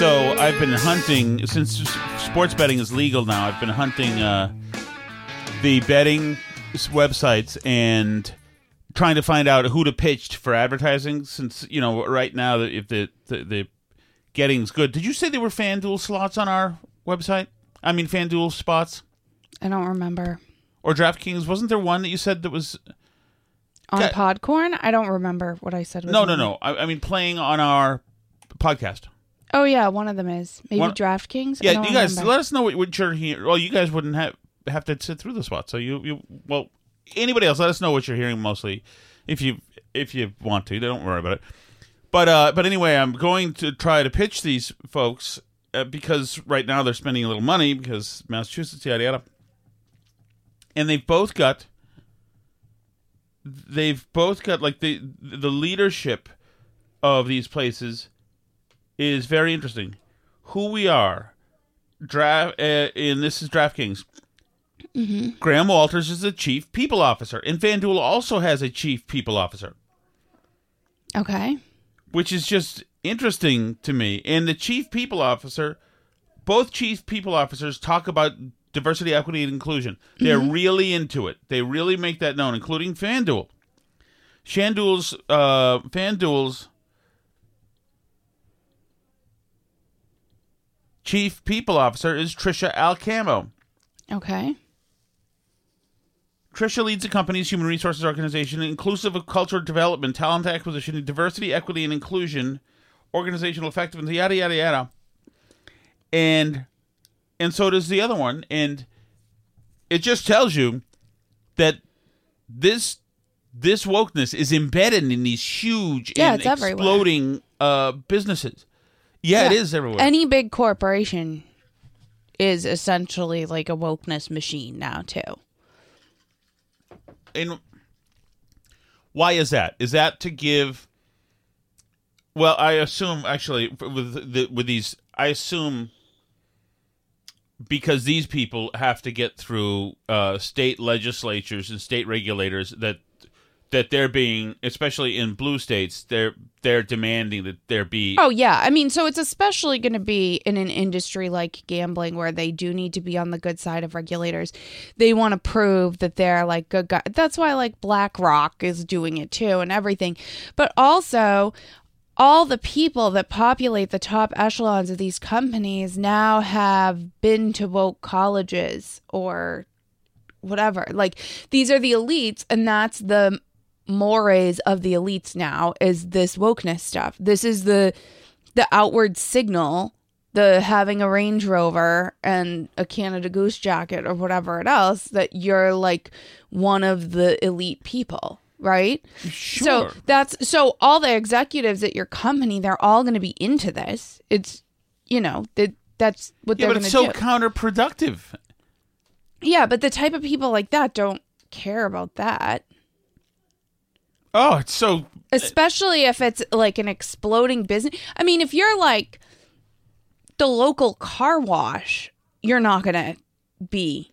So I've been hunting since sports betting is legal now. I've been hunting uh, the betting websites and trying to find out who to pitch for advertising. Since you know, right now, the- if the the, the getting's good. Did you say there were FanDuel slots on our website? I mean, FanDuel spots I don't remember. or DraftKings? Wasn't there one that you said that was? On. Podcorn? I don't remember what I said. Was No, no, no. I, I mean, playing on our podcast. Oh yeah, one of them is maybe One- DraftKings. I Yeah, don't you guys remember. let us know what, what you're hearing. Well, you guys wouldn't have have to sit through the spot. So you you well anybody else let us know what you're hearing mostly if you if you want to. Don't worry about it. But uh but anyway, I'm going to try to pitch these folks uh, because right now they're spending a little money because Massachusetts yada yada. And they've both got they've both got like the the leadership of these places is very interesting. Who we are, draft, uh, and this is DraftKings. Graham Walters is the chief people officer, and FanDuel also has a chief people officer, Okay. which is just interesting to me. And the chief people officer, both chief people officers talk about diversity, equity, and inclusion. They're really into it. They really make that known, including FanDuel. Shanduel's uh, FanDuel's chief people officer is Trisha Alcamo. Okay. Trisha leads the company's human resources organization, inclusive of cultural development, talent acquisition, diversity, equity, and inclusion, organizational effectiveness, yada yada yada. And and so does the other one, and it just tells you that this this wokeness is embedded in these huge Yeah, and it's everywhere. exploding uh, businesses. Yeah, it is everywhere. Any big corporation is essentially like a wokeness machine now too. and why is that? Is that to give? Well, I assume actually with the, with these, I assume because these people have to get through uh, state legislatures and state regulators that that they're being, especially in blue states, they're they're demanding that there be. Oh yeah, I mean, so it's especially going to be in an industry like gambling where they do need to be on the good side of regulators. They want to prove that they're like good guys. That's why like BlackRock is doing it too and everything. But also all the people that populate the top echelons of these companies now have been to woke colleges or whatever. Like these are the elites and that's the mores of the elites now is this wokeness stuff. This is the the outward signal, the having a Range Rover and a Canada Goose jacket or whatever it else that you're like one of the elite people, right? Sure. So that's so all the executives at your company, they're all going to be into this. It's you know, that that's what Yeah, they're but going it's to so do. counterproductive. yeah, but the type of people like that don't care about that. Oh, it's so especially if it's like an exploding business. I mean, if you're like the local car wash, you're not going to be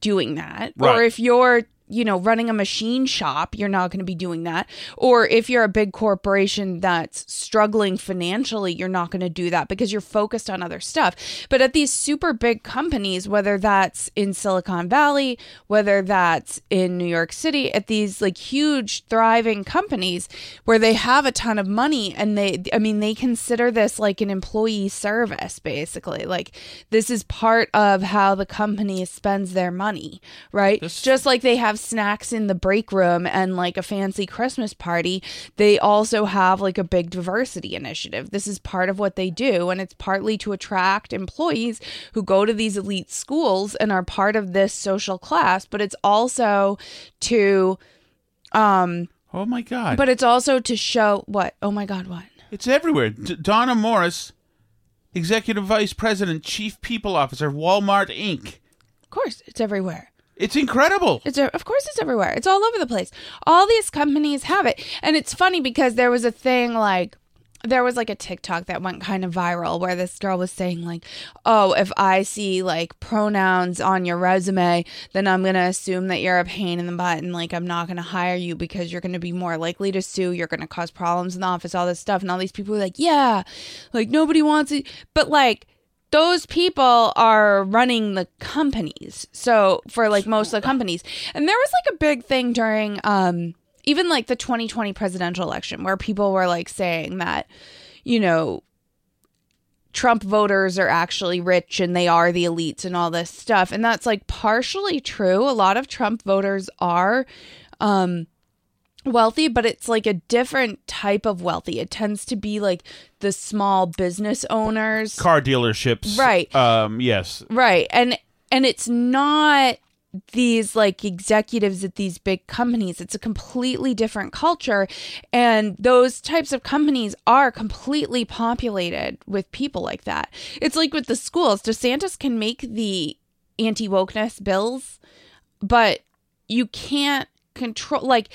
doing that. Or if you're, you know, running a machine shop, you're not going to be doing that. Or if you're a big corporation that's struggling financially, you're not going to do that because you're focused on other stuff. But at these super big companies, whether that's in Silicon Valley, whether that's in New York City, at these like huge thriving companies where they have a ton of money and they I mean they consider this like an employee service basically. Like this is part of how the company spends their money, right? This- Just like they have snacks in the break room and like a fancy Christmas party, they also have like a big diversity initiative. This is part of what they do, and it's partly to attract employees who go to these elite schools and are part of this social class, but it's also to um oh my god. but it's also to show what? Oh my god, what? It's everywhere. D- Donna Morris, Executive Vice President, Chief People Officer, Walmart Inc. Of course, it's everywhere. It's incredible. It's of course it's everywhere. It's all over the place. All these companies have it. And it's funny because there was a thing like there was like a TikTok that went kind of viral where this girl was saying like, "Oh, if I see like pronouns on your resume, then I'm going to assume that you're a pain in the butt and like I'm not going to hire you because you're going to be more likely to sue, you're going to cause problems in the office, all this stuff." And all these people were like, "Yeah, like nobody wants it." But like those people are running the companies. So for like most of the companies. And there was like a big thing during um even like the 2020 presidential election where people were like saying that you know Trump voters are actually rich and they are the elites and all this stuff. And that's like partially true. A lot of Trump voters are um wealthy, but it's like a different type of wealthy. It tends to be like the small business owners. Car dealerships. Right. Um, yes. Right. And and it's not these like executives at these big companies. It's a completely different culture and those types of companies are completely populated with people like that. It's like with the schools. DeSantis can make the anti-wokeness bills, but you can't control like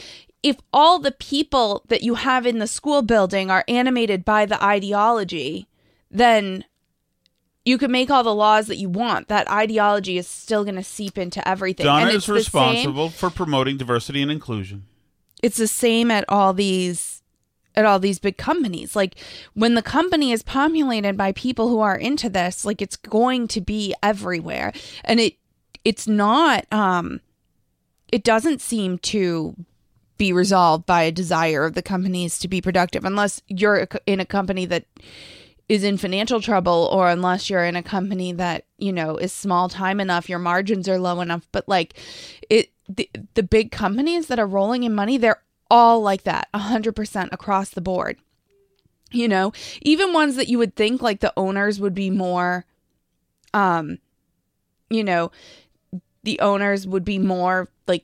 if all the people that you have in the school building are animated by the ideology, then you can make all the laws that you want. That ideology is still going to seep into everything. Donna and is responsible for promoting diversity and inclusion. It's the same at all these at all these big companies. Like when the company is populated by people who are into this, like it's going to be everywhere. And it it's not um it doesn't seem to be resolved by a desire of the companies to be productive unless you're in a company that is in financial trouble or unless you're in a company that you know is small time enough your margins are low enough but like it the, the big companies that are rolling in money they're all like that 100% across the board. You know even ones that you would think like the owners would be more um you know the owners would be more like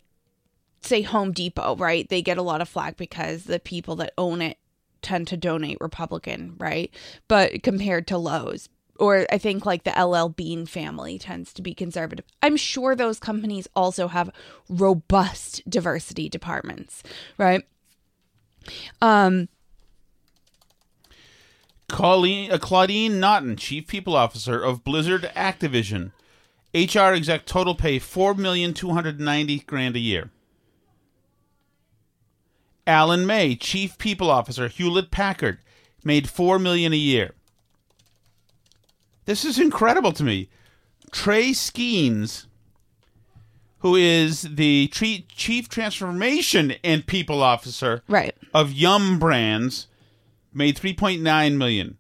say Home Depot, right? They get a lot of flack because the people that own it tend to donate Republican, right? But compared to Lowe's, or I think like the LL Bean family tends to be conservative. I'm sure those companies also have robust diversity departments, right? Um Colleen, uh, Claudine Naughton, Chief People Officer of Blizzard Activision. HR exec total pay four million two hundred ninety grand a year. Alan May, Chief People Officer, Hewlett Packard, made four million a year. This is incredible to me. Trey Skeans, who is the tre- Chief Transformation and People Officer right. of Yum Brands, made 3.9 million.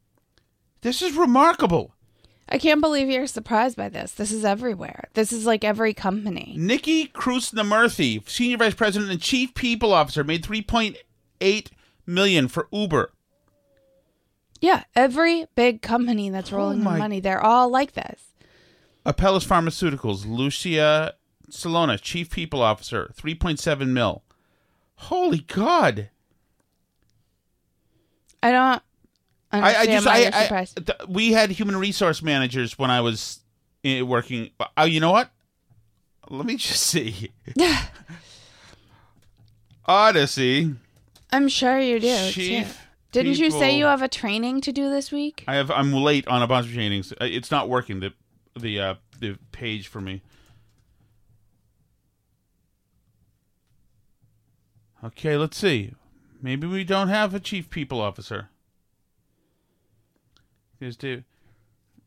This is remarkable. I can't believe you're surprised by this. This is everywhere. This is like every company. Nikki Krishnamurthy, Senior Vice President and Chief People Officer, made 3.8 million for Uber. Yeah, every big company that's oh rolling in my- money, they're all like this. Apellis Pharmaceuticals, Lucia Salona, Chief People Officer, 3.7 mil. Holy God. I don't I, I just, I, I- th- we had human resource managers when I was eh, working. Oh, you know what? Let me just see. Audacy. I'm sure you do. too. Didn't you say people- you have a training to do this week? I have. I'm late on a bunch of trainings. Uh, It's not working. The the uh, the page for me. Okay, let's see. Maybe we don't have a chief people officer. There's Dave.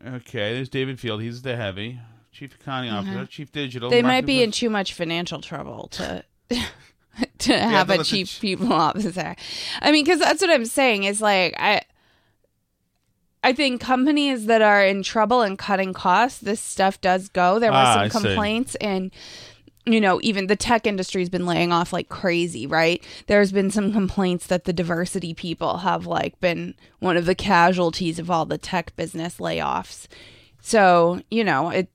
Okay, there's David Field. He's the heavy chief accounting officer, chief digital. Mm-hmm. They might be in too much financial trouble to to have they'll a chief ch- people officer. I mean, because that's what I'm saying is like I. I think companies that are in trouble and cutting costs, this stuff does go. There were Ah, some complaints, and you know, even the tech industry's been laying off like crazy, right? There's been some complaints that the diversity people have like been one of the casualties of all the tech business layoffs. So, you know, it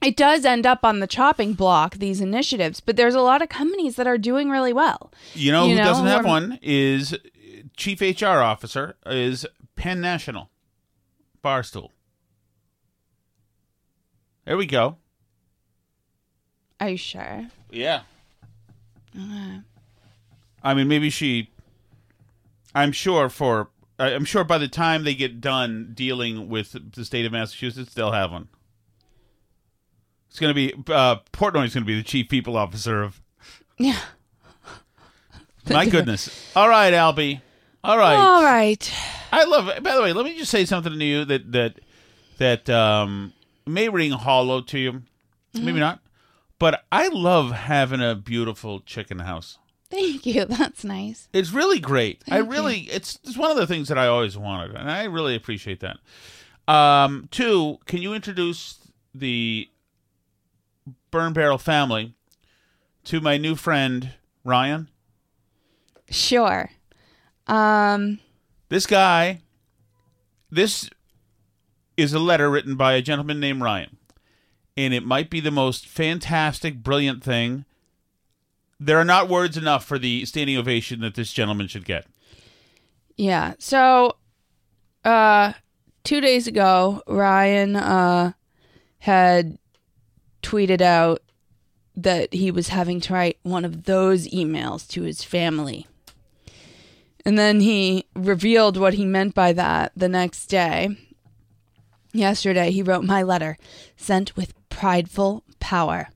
it does end up on the chopping block these initiatives, but there's a lot of companies that are doing really well. You know you who know, doesn't have are- one is uh, chief HR officer is Penn National, Barstool. There we go. Are you sure? Yeah. I mean, maybe she. I'm sure for. I- I'm sure by the time they get done dealing with the state of Massachusetts, they'll have one. It's going to be uh, Portnoy's going to be the chief people officer of. Yeah. My goodness! All right, Albie. All right. All right. I love. it. By the way, let me just say something to you that that that um, may ring hollow to you, maybe not, but I love having a beautiful chicken house. Thank you. That's nice. It's really great. I Thank you. really, it's it's one of the things that I always wanted, and I really appreciate that. Um, two, can you introduce the Burn Barrel family to my new friend Ryan? Sure. Um This guy, this is a letter written by a gentleman named Ryan, and it might be the most fantastic, brilliant thing. There are not words enough for the standing ovation that this gentleman should get. Yeah. So, uh, two days ago, Ryan uh had tweeted out that he was having to write one of those emails to his family. And then he revealed what he meant by that the next day. Yesterday, he wrote my letter, sent with prideful power.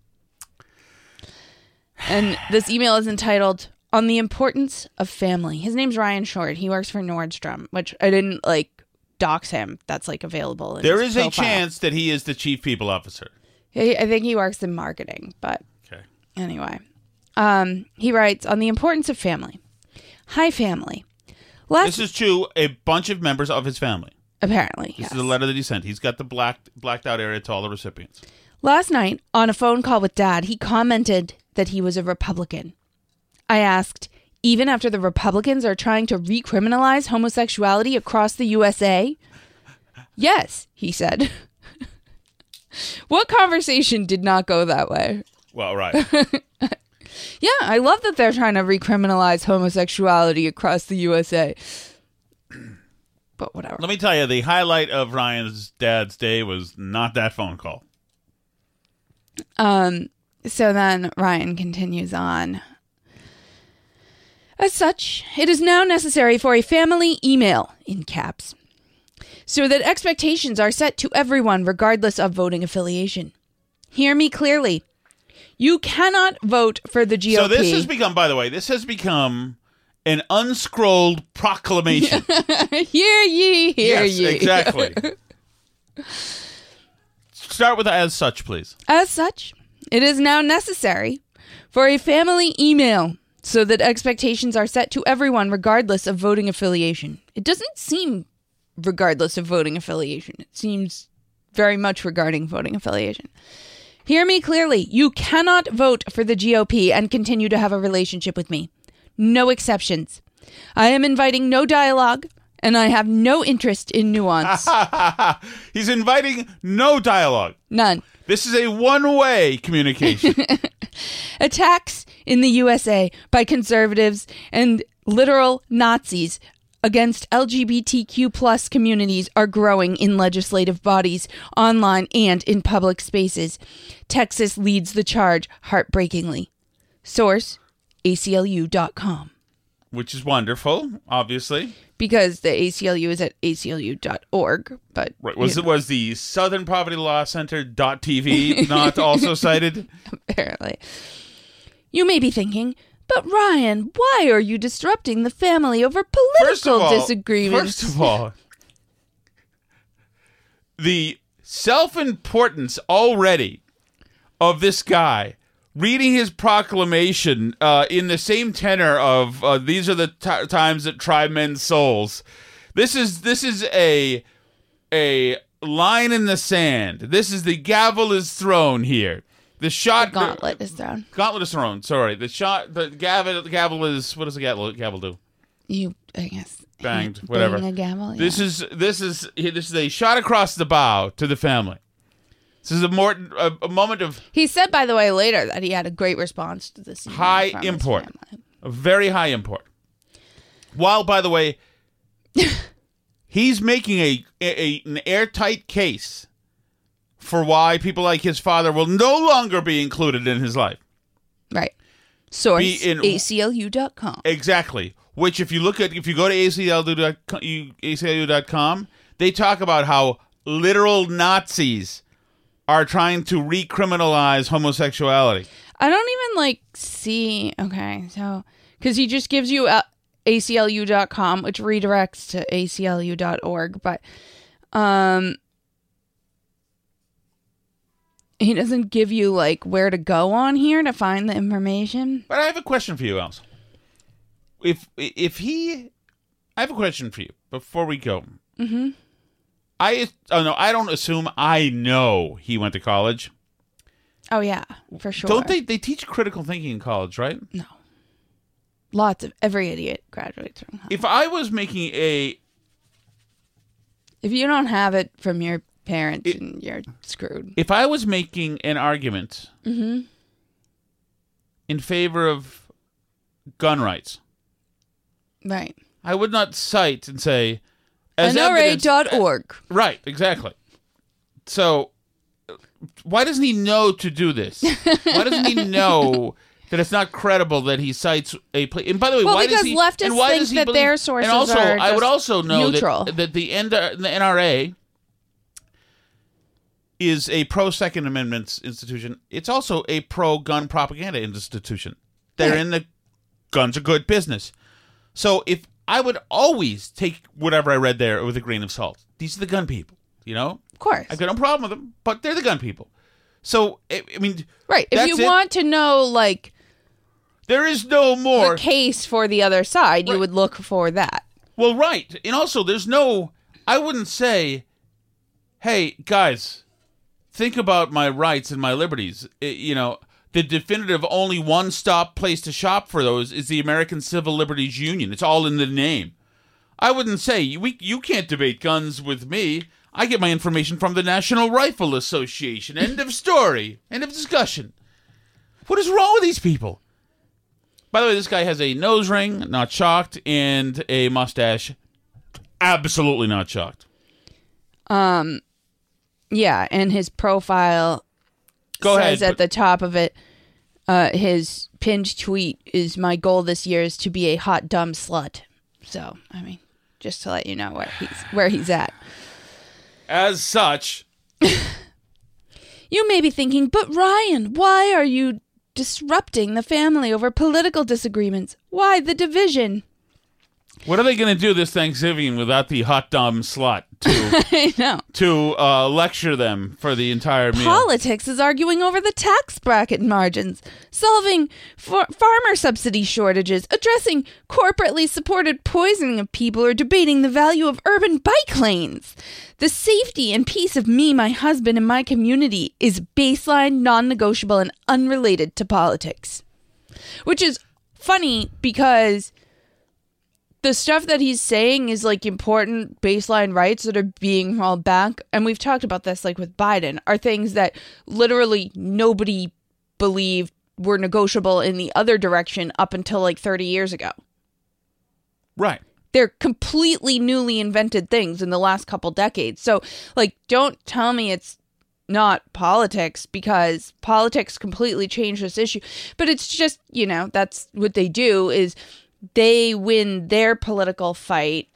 And this email is entitled On the Importance of Family. His name's Ryan Short. He works for Nordstrom, which I didn't like dox him. That's like available. There is a chance that he is the chief people officer. I think he works in marketing, but Okay. anyway. Um, he writes on the importance of family. Hi, family. Last This is to a bunch of members of his family. apparently, This yes. is a letter that he sent. He's got the blacked blacked out area to all the recipients. Last night, on a phone call with Dad, he commented that he was a Republican. I asked, even after the Republicans are trying to recriminalize homosexuality across the USA? Yes, he said. what conversation did not go that way? Well, right. Yeah, I love that they're trying to recriminalize homosexuality across the USA. But whatever. Let me tell you, the highlight of Ryan's dad's day was not that phone call. Um, so then Ryan continues on. As such, it is now necessary for a family email, in caps, so that expectations are set to everyone regardless of voting affiliation. Hear me clearly. You cannot vote for the GOP. So this has become, by the way, this has become an unscrolled proclamation. hear ye, hear yes, ye. exactly. Start with as such, please. As such, it is now necessary for a family email so that expectations are set to everyone regardless of voting affiliation. It doesn't seem regardless of voting affiliation. It seems very much regarding voting affiliation. Hear me clearly. You cannot vote for the GOP and continue to have a relationship with me. No exceptions. I am inviting no dialogue, and I have no interest in nuance. He's inviting no dialogue. None. This is a one-way communication. attacks in the USA by conservatives and literal Nazis against LGBTQ plus communities are growing in legislative bodies, online, and in public spaces. Texas leads the charge heartbreakingly. Source ACLU.com. which is wonderful, obviously. Because the ACLU is at ACLU.org, but Right. Was it was the Southern Poverty Law Center dot TV not also cited? apparently. You may be thinking, but Ryan, why are you disrupting the family over political First all, disagreements? First of all, the self-importance already of this guy reading his proclamation uh, in the same tenor of uh, "These are the t- times that try men's souls." This is this is a a line in the sand. This is the gavel is thrown here. The shot Gauntlet is thrown. Gauntlet is thrown. Sorry, the shot. The gavel. The gavel is. What does the gavel, gavel do? You, I guess, Banged. Whatever. gavel. This is this is this is a shot across the bow to the family. This is a more a, a moment of He said, by the way, later that he had a great response to this. email high from his import, family. a very high import. While, by the way, he's making a, a an airtight case for why people like his father will no longer be included in his life. Right. Source Be in- ACLU.com. Exactly. Which, if you look at, if you go to ACLU.com, you- ACLU.com, they talk about how literal Nazis are trying to recriminalize homosexuality. I don't even like see. Okay, so because he just gives you uh, ACLU.com, which redirects to ACLU.org, but um, he doesn't give you like where to go on here to find the information. But I have a question for you, Els. If if he, I have a question for you before we go. Mm-hmm. I oh no, I don't assume I know he went to college. Oh yeah, for sure. Don't they? They teach critical thinking in college, right? No. Lots of every idiot graduates from. college. If I was making a If you don't have it from your parents, It- then you're screwed. if I was making an argument Mm-hmm. in favor of gun rights, Right. I would not cite and say as NRA.org. Right, exactly. So, why doesn't he know to do this? Why doesn't he know that it's not credible that he cites a place? And by the way, Well, why does he? leftists and why think does he that believe, their sources And also, are I would also know neutral. that that the, the NRA is a pro Second Amendment institution. It's also a pro gun propaganda institution. They're Right. in the guns are good business. So if I would always take whatever I read there with a grain of salt. These are the gun people, you know. Of course. I've got no problem with them, but they're the gun people. So I, I mean, Right. If you it. want to know like there is no more. the case for the other side, Right. you would look for that. Well, right, and also there's no. I wouldn't say, "Hey guys, think about my rights and my liberties." I- you know, the definitive only one-stop place to shop for those is the American Civil Liberties Union. It's all in the name. I wouldn't say we you can't debate guns with me. I get my information from the National Rifle Association. End of story. End of discussion. What is wrong with these people? By the way, this guy has a nose ring, not shocked, and a mustache. Absolutely not shocked. Um yeah, and his profile Go says ahead. at the top of it uh his pinned tweet is my goal this year is to be a hot dumb slut. So, I mean, just to let you know where he's where he's at. As such, You may be thinking, but Ryan, why are you disrupting the family over political disagreements? Why the division? What are they going to do this Thanksgiving without the hot dumb slut to to uh, lecture them for the entire meal? Politics is arguing over the tax bracket margins, solving for farmer subsidy shortages, addressing corporately supported poisoning of people, or debating the value of urban bike lanes. The safety and peace of me, my husband, and my community is baseline, non negotiable, and unrelated to politics. Which is funny because the stuff that he's saying is like important baseline rights that are being held back and we've talked about this like with biden are things that literally nobody believed were negotiable in the other direction up until like 30 years ago Right. They're completely newly invented things in the last couple decades. So, like, don't tell me it's not politics because politics completely changed this issue. But it's just, you know, that's what they do is they win their political fight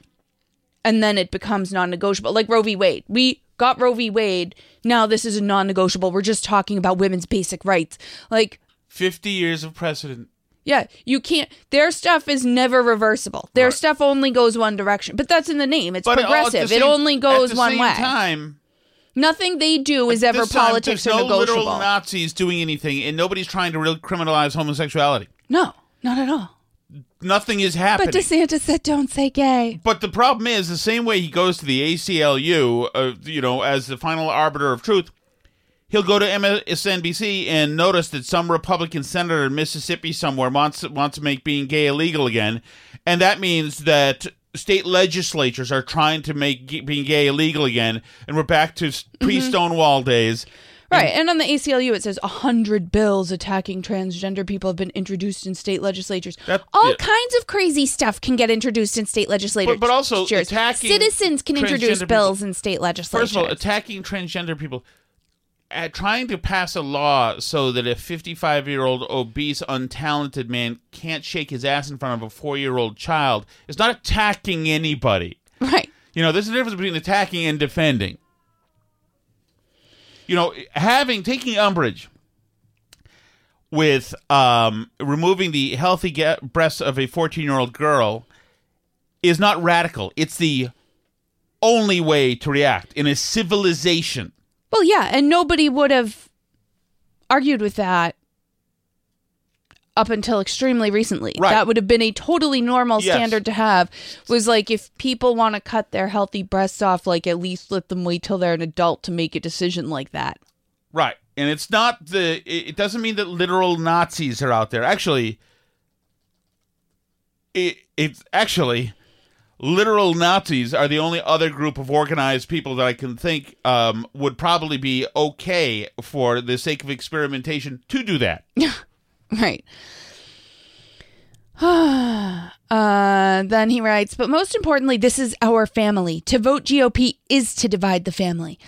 and then it becomes non-negotiable. Like Roe v. Wade. We got Roe v. Wade. Now this is a non-negotiable. We're just talking about women's basic rights. Like 50 years of precedent. yeah, you can't. Their stuff is never reversible. Their Right. stuff only goes one direction. But that's in the name. It's But progressive. it same- only goes at the one same way. time, Nothing they do is ever time, politics there's or no negotiable. literal Nazis doing anything, and nobody's trying to real criminalize homosexuality. no, not at all. Nothing is happening. But DeSantis said, "Don't say gay." But the problem is, the same way he goes to the ACLU, uh, you know, as the final arbiter of truth, he'll go to MSNBC and notice that some Republican senator in Mississippi somewhere wants wants to make being gay illegal again, and that means that state legislatures are trying to make being gay illegal again, and we're back to Mm-hmm. pre Stonewall days. Right, and on the ACLU it says a hundred bills attacking transgender people have been introduced in state legislatures. That- All yeah. kinds of crazy stuff can get introduced in state legislatures. But- but also attacking citizens can introduce bills people- in state legislatures. First of all, attacking transgender people, uh, trying to pass a law so that a 55 year old obese, untalented man can't shake his ass in front of a four year old child is not attacking anybody. right. You know, there's a difference between attacking and defending. You know, having taking umbrage with um, removing the healthy ge- breasts of a 14 year old girl is not radical. It's the only way to react in a civilization. Well, yeah, and nobody would have argued with that up until extremely recently. Right. That would have been a totally normal Yes. standard to have. Was like if people want to cut their healthy breasts off, like at least let them wait till they're an adult to make a decision like that. Right. And it's not the, it it doesn't mean that literal Nazis are out there. Actually, it, it's actually literal Nazis are the only other group of organized people that I can think um, would probably be okay for the sake of experimentation to do that. Right. uh, then he writes, but most importantly, this is our family. To vote GOP is to divide the family.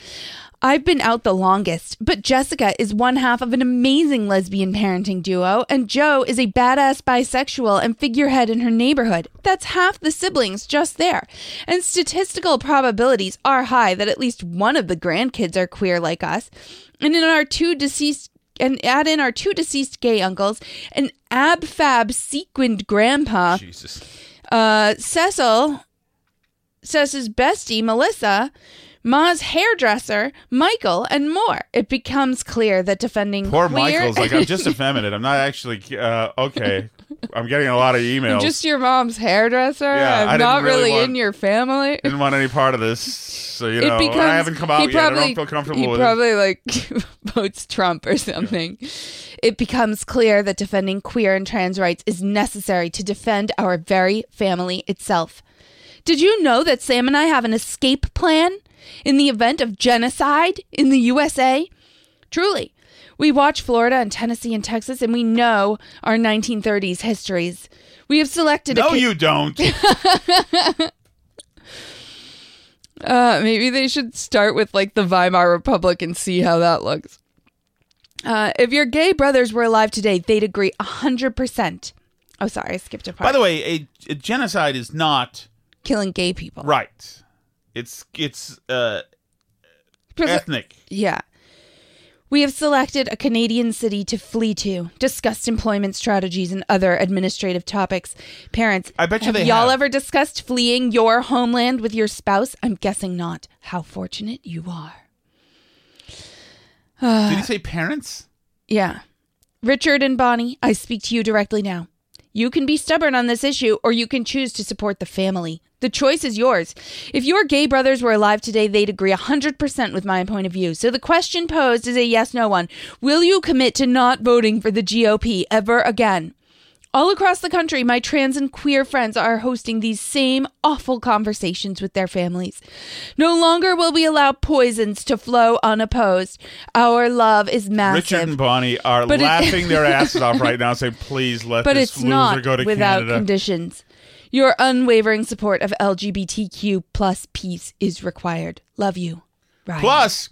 I've been out the longest, but Jessica is one half of an amazing lesbian parenting duo, and Joe is a badass bisexual and figurehead in her neighborhood. That's half the siblings just there. And statistical probabilities are high that at least one of the grandkids are queer like us. And in our two deceased and add in our two deceased gay uncles, an ab fab sequined grandpa, Jesus. uh, Cecil, Cecil's bestie, Melissa, Ma's hairdresser, Michael, and more. It becomes clear that defending Poor queer- Michael's like, I'm just effeminate. I'm not actually, uh, okay. I'm getting a lot of emails. just your mom's hairdresser. Yeah, I'm didn't really really, want- in your family. didn't want any part of this. So, you know, becomes I haven't come out yet. Probably, I don't feel comfortable he with it. probably like votes Trump or something. It becomes clear that defending queer and trans rights is necessary to defend our very family itself. Did you know that Sam and I have an escape plan in the event of genocide in the USA? Truly. We watch Florida and Tennessee and Texas, and we know our 1930s histories. We have selected a No, you don't. Uh, maybe they should start with like the Weimar Republic and see how that looks. Uh, if your gay brothers were alive today, they'd agree 100%. Oh, sorry, I skipped a part. By the way, a, a genocide is not killing gay people. right. It's it's uh, Pres- ethnic. Yeah. We have selected a Canadian city to flee to, discussed employment strategies and other administrative topics. Parents, I bet you have they y'all have. ever discussed fleeing your homeland with your spouse? I'm guessing not. How fortunate you are. Uh, Did he say parents? Yeah. Richard and Bonnie, I speak to you directly now. You can be stubborn on this issue, or you can choose to support the family. The choice is yours. If your gay brothers were alive today, they'd agree 100% with my point of view. So the question posed is a yes no one. Will you commit to not voting for the GOP ever again? All across the country, my trans and queer friends are hosting these same awful conversations with their families. No longer will we allow poisons to flow unopposed. Our love is massive. Richard and Bonnie are But it- laughing their asses off right now, saying, "Please let but this it's loser not go to without Canada." conditions. Your unwavering support of LGBTQ plus peace is required. Love you. Ryan. Plus,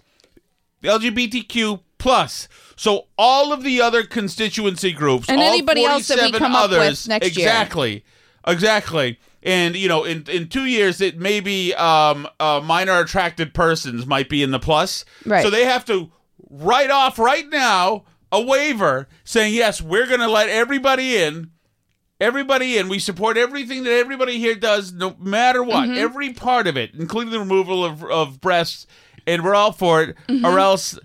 LGBTQ plus. So all of the other constituency groups And all anybody else that we 47 come up with others, next year. exactly, exactly. And you know, in in two years, it maybe um, uh, minor attracted persons might be in the plus. Right. So they have to write off right now a waiver saying yes, we're going to let everybody in. Everybody in. We support everything that everybody here does, no matter what. Mm-hmm. Every part of it, including the removal of, of breasts, and we're all for it. Mm-hmm. Or else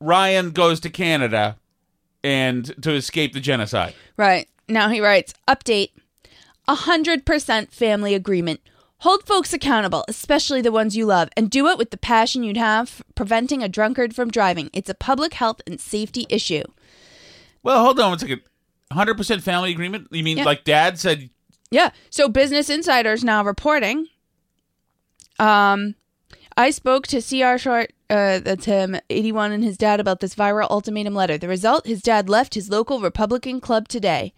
Ryan goes to Canada and to escape the genocide. Right. Now he writes Update 100% family agreement. Hold folks accountable, especially the ones you love, and do it with the passion you'd have preventing a drunkard from driving. It's a public health and safety issue. Well, hold on one second. 100% family agreement? You mean Yeah. like dad said, Yeah. So Business Insider is now reporting. Um, I spoke to CR Short, uh, that's him, 81, and his dad about this viral ultimatum letter. The result: his dad left his local Republican club today.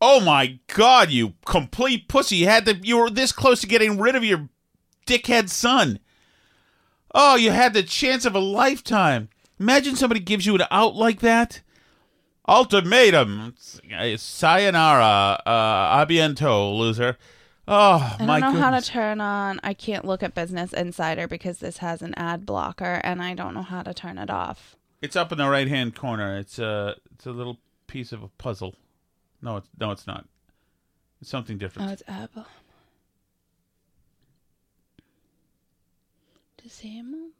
"Oh my god, you complete pussy. You had to you were this close to getting rid of your dickhead son. Oh, you had the chance of a lifetime. Imagine somebody gives you an out like that. Ultimatum. Sayonara. Uh, abiento, loser. Oh, I don't know how to turn on. I can't look at Business Insider because this has an ad blocker, and I don't know how to turn it off. It's up in the right hand corner. It's a it's a little piece of a puzzle. No, it's no, it's not. It's something different. Oh, it's Apple. Disable.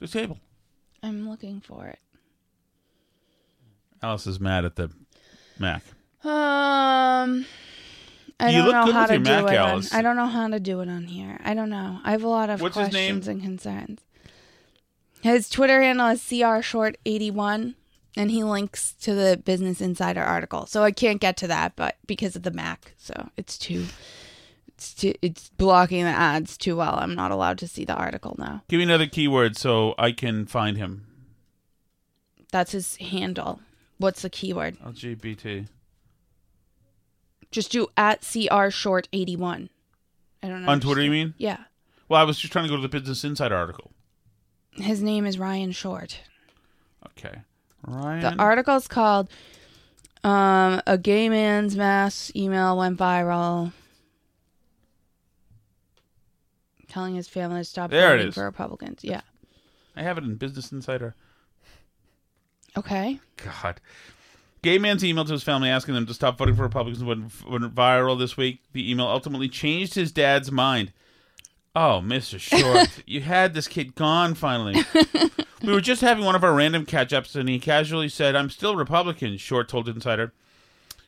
Disable. I'm looking for it. Alice is mad at the Mac. Um, I You don't look know good how with to your do Mac, it. On, Alice. I don't know how to do it on here. I don't know. I have a lot of What's his name? questions and concerns. His Twitter handle is crshort81, and he links to the Business Insider article. So I can't get to that, but because of the Mac, so it's too. It's, too, it's blocking the ads too well. I'm not allowed to see the article now. Give me another keyword so I can find him. That's his handle. What's the keyword? LGBT. Just do at CR Short 81. I don't know. On Twitter, you mean? Yeah. Well, I was just trying to go to the Business Insider article. His name is Ryan Short. Okay. Ryan. The article's called um, A Gay Man's Mass Email Went Viral. Telling his family to stop There voting for Republicans. Yeah. I have it in Business Insider. Okay. God. Gay man's email to his family asking them to stop voting for Republicans went, went viral this week. The email ultimately changed his dad's mind. Oh, Mr. Short, you had this kid gone finally. we were just having one of our random catch ups, and he casually said, I'm still Republican, Short told Insider.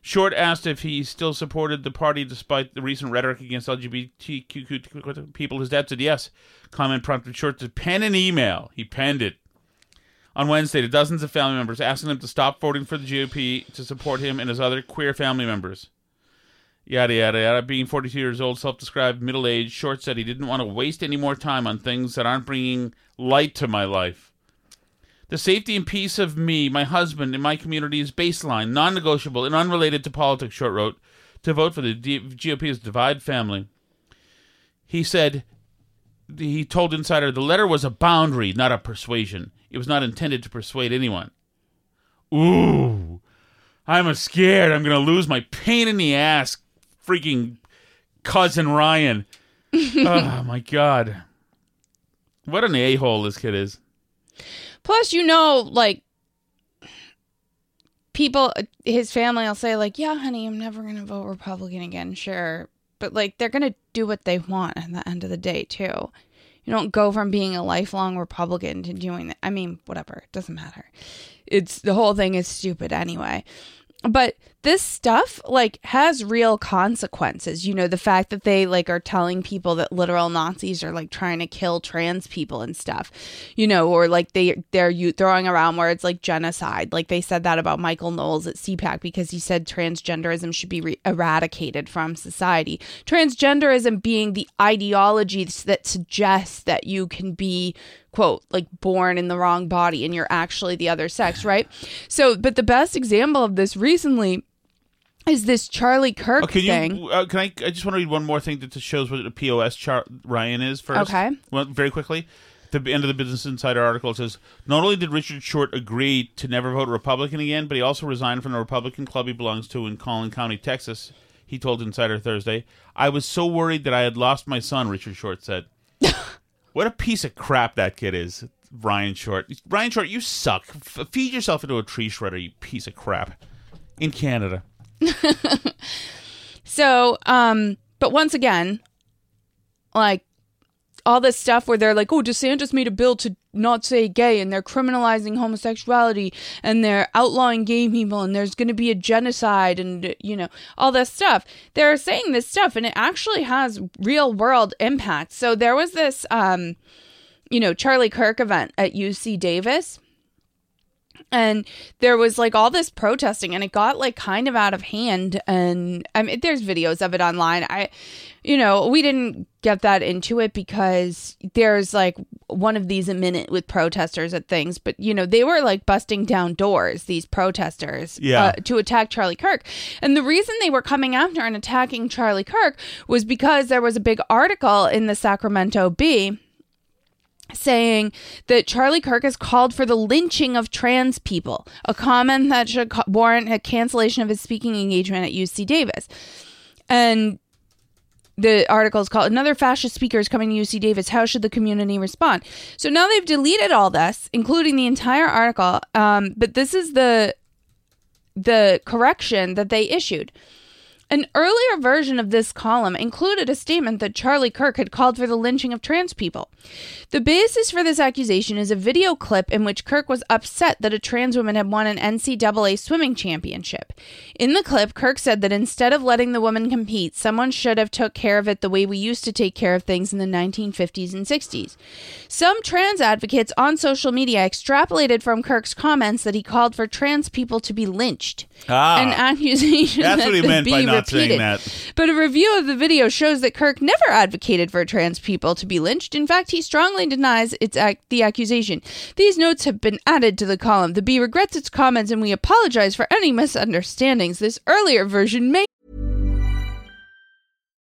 Short asked if he still supported the party despite the recent rhetoric against LGBTQ people. His dad said yes. Comment prompted Short to pen an email. He penned it on Wednesday to dozens of family members, asking them to stop voting for the GOP to support him and his other queer family members. Yada, yada, yada. Being 42 years old, self described middle aged, Short said he didn't want to waste any more time on things that aren't bringing light to my life. The safety and peace of me, my husband, and my community is baseline, non negotiable, and unrelated to politics, Short wrote. To vote for the GOP is divide family. He said, he told Insider the letter was a boundary, not a persuasion. It was not intended to persuade anyone. Ooh, I'm a scared. I'm going to lose my pain in the ass, freaking cousin Ryan. oh my god, what an a hole this kid is. Plus, you know, like, people, his family will say, like, yeah, honey, I'm never going to vote Republican again, sure. But, like, they're going to do what they want at the end of the day, too. You don't go from being a lifelong Republican to doing that. I mean, whatever. It doesn't matter. It's the whole thing is stupid anyway. But this stuff like has real consequences. You know, the fact that they like are telling people that literal Nazis are like trying to kill trans people and stuff. You know, or like they they're you throwing around words like genocide. Like they said that about Michael Knowles at CPAC because he said transgenderism should be re- eradicated from society. Transgenderism being the ideology that suggests that you can be quote like born in the wrong body and you're actually the other sex right so but the best example of this recently is this Charlie Kirk Oh, can thing. you? Uh, can I? I just want to read one more thing that just shows what a POS chart Ryan is first. Okay. Well, very quickly. The end of the Business Insider article says not only did Richard Short agree to never vote Republican again, but he also resigned from the Republican club he belongs to in Collin County, Texas. He told Insider Thursday, "I was so worried that I had lost my son." Richard Short said, "What a piece of crap that kid is." Ryan Short. Ryan Short, you suck. F- feed yourself into a tree shredder, you piece of crap. In Canada. So, um, but once again, like all this stuff where they're like, oh, DeSantis made a bill to not say gay and they're criminalizing homosexuality and they're outlawing gay people and there's going to be a genocide and, you know, all this stuff. They're saying this stuff and it actually has real world impact. So there was this, um, you know, Charlie Kirk event at UC Davis and there was like all this protesting and it got like kind of out of hand and i mean there's videos of it online i you know we didn't get that into it because there's like one of these a minute with protesters at things but you know they were like busting down doors these protesters Yeah. uh, to attack charlie kirk and the reason they were coming after and attacking charlie kirk was because there was a big article in the sacramento bee saying that Charlie Kirk has called for the lynching of trans people, a comment that should warrant a cancellation of his speaking engagement at UC Davis. And the article is called Another Fascist Speaker is Coming to UC Davis. How should the community respond? So now they've deleted all this, including the entire article. Um, but this is the the correction that they issued. An earlier version of this column included a statement that Charlie Kirk had called for the lynching of trans people. The basis for this accusation is a video clip in which Kirk was upset that a trans woman had won an NCAA swimming championship. In the clip, Kirk said that instead of letting the woman compete, someone should have took care of it the way we used to take care of things in the 1950s and 60s. Some trans advocates on social media extrapolated from Kirk's comments that he called for trans people to be lynched. Ah. an accusation That's that what he meant by Bee not saying that. But a review of the video shows that Kirk never advocated for trans people to be lynched. In fact, he strongly denies its ac- the accusation. These notes have been added to the column. The Bee regrets its comments, and we apologize for any misunderstandings. This earlier version may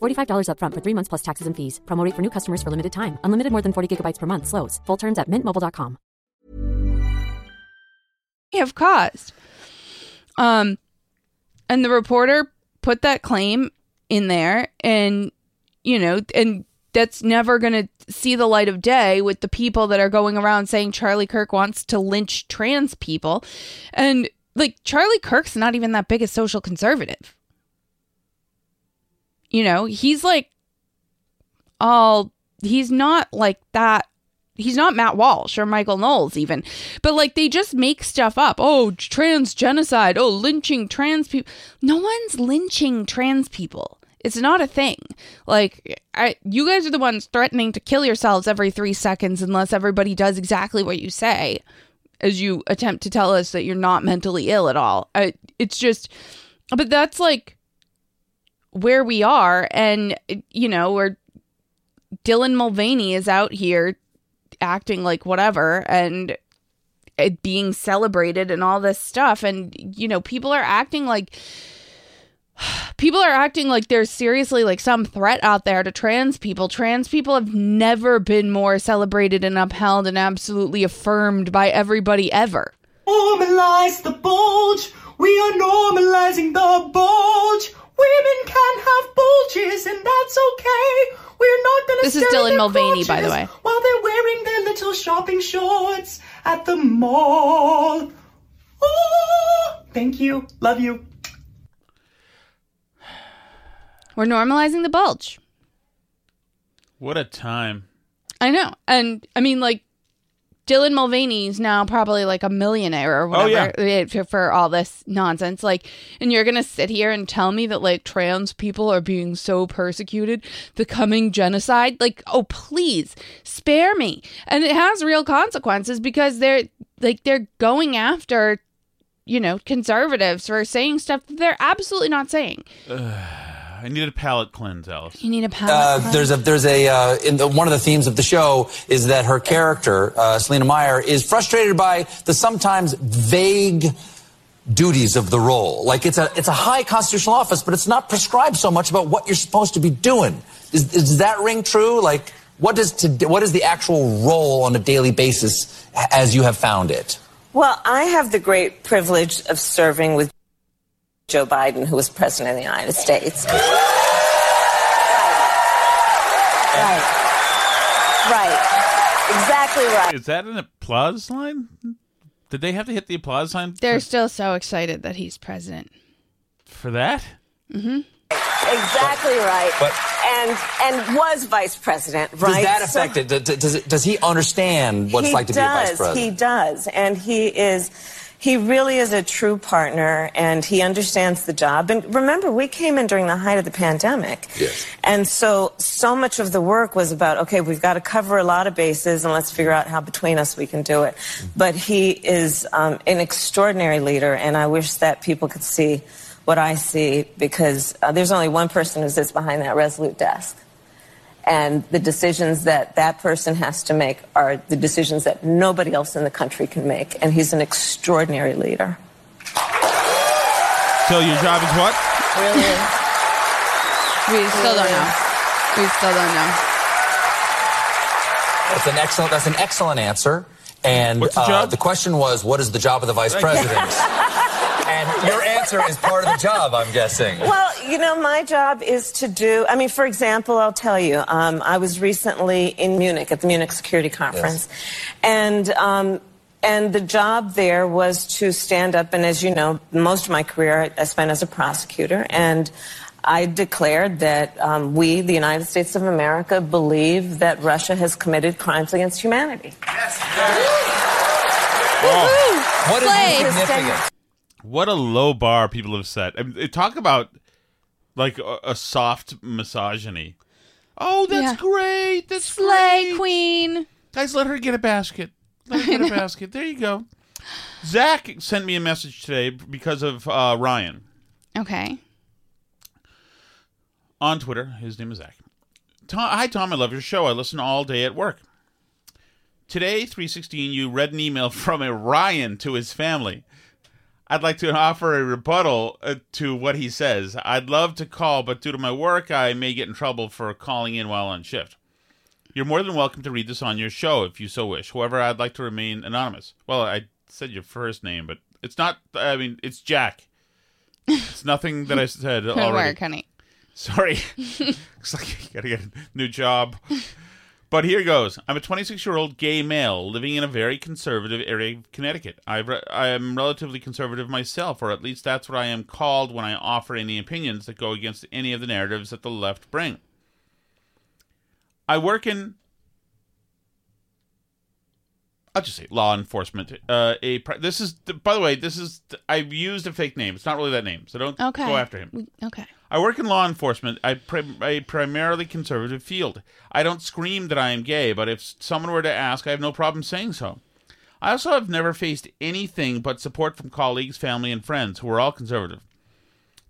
$45 upfront for three months plus taxes and fees. Promo rate for new customers for limited time. Unlimited more than 40 gigabytes per month. Slows. Full terms at mintmobile.com. have caused. Um, and the reporter put that claim in there, and you know, and that's never going to see the light of day with the people that are going around saying Charlie Kirk wants to lynch trans people, and like Charlie Kirk's not even that big a social conservative. You know, he's like all he's not like that he's not Matt Walsh or Michael Knowles even, but like they just make stuff up. Oh, trans genocide. Oh, lynching trans people. No one's lynching trans people. It's not a thing. Like I, you guys are the ones threatening to kill yourselves every three seconds unless everybody does exactly what you say, as you attempt to tell us that you're not mentally ill at all. I, it's just, but that's like where we are, and you know we're Dylan Mulvaney is out here acting like whatever and it being celebrated and all this stuff and you know people are acting like people are acting like there's seriously like some threat out there to trans people trans people have never been more celebrated and upheld and absolutely affirmed by everybody ever Normalize the bulge. We are normalizing the bulge. Women can have bulges, and that's okay. We're not gonna. This is stare at Dylan Mulvaney, by the crotches way. While they're wearing their little shopping shorts at the mall. Oh, thank you. Love you. we're normalizing the bulge What a time. I know. And I mean, like, Dylan Mulvaney's now probably like a millionaire or Oh, whatever eh, for- for all this nonsense. Like, and you're going to sit here and tell me that like trans people are being so persecuted, the coming genocide? Like, oh, please spare me. And it has real consequences because they're like, they're going after, you know, conservatives for saying stuff that they're absolutely not saying. I need a palate cleanse, Alice. You need a Uh, palate. there's a there's a uh, in the, one of the themes of the show is that her character uh, Selina Meyer is frustrated by the sometimes vague duties of the role. Like it's a it's a high constitutional office, but it's not prescribed so much about what you're supposed to be doing. Is, does that ring true? Like what is to what is the actual role on a daily basis as you have found it? Well, I have the great privilege of serving with Joe Biden, who was president of the United States. Right. Right. Exactly right. Is that an applause line? Did they have to hit the applause sign they're for, still so excited that he's president. for that? Mm-hmm. Exactly right. but- and and was vice president, right? Does that So- affect it? Does, does, it? does he understand what it's he like to does. be a vice president? He does, and he is. He really is a true partner, and he understands the job. And remember, we came in during the height of the pandemic, Yes. and so so much of the work was about okay, we've got to cover a lot of bases, and let's figure out how between us we can do it. But he is um, an extraordinary leader, and I wish that people could see what I see because uh, there's only one person who sits behind that resolute desk. And the decisions that that person has to make are the decisions that nobody else in the country can make. And he's an extraordinary leader. So your job is what? Really? We still don't know. We still don't know. That's an excellent. That's an excellent answer. And What's the uh, job? the question was, what is the job of the vice president? and your answer is part of the job, I'm guessing. Well, you know, my job is to do, I mean, for example, I'll tell you, um, I was recently in Munich at the Munich Security Conference. And, um, and the job there was to stand up, and as you know, most of my career I- I spent as a prosecutor, and I declared that um, we, the United States of America, believe that Russia has committed crimes against humanity. Yes, what is Slay. significant? What a low bar people have set. I mean, talk about like a, a soft misogyny. Oh, that's Yeah. great. That's Slay great. queen. Guys, let her get a basket. Let her get a basket. There you go. Zach sent me a message today because of uh, Ryan Okay. on Twitter. His name is Zach. Tom, hi, Tom. I love your show. I listen all day at work. Today, 316, you read an email from a Ryan to his family. I'd like to offer a rebuttal uh, to what he says. I'd love to call, but due to my work, I may get in trouble for calling in while on shift. You're more than welcome to read this on your show if you so wish. However, I'd like to remain anonymous. Well, I said your first name, but it's not, I mean, it's Jack. It's nothing that I said already. work, honey. Sorry. Looks like you gotta get a new job. But here goes. I'm a 26 year old gay male living in a very conservative area of Connecticut. I, re- I am relatively conservative myself, or at least that's what I am called when I offer any opinions that go against any of the narratives that the left bring. I work in. I'll just say law enforcement. Uh, a pri- this is by the way, this is I've used a fake name. It's not really that name, so don't Okay. go after him. Okay. I work in law enforcement, I a primarily conservative field. I don't scream that I am gay, but if someone were to ask, I have no problem saying so. I also have never faced anything but support from colleagues, family, and friends who are all conservative.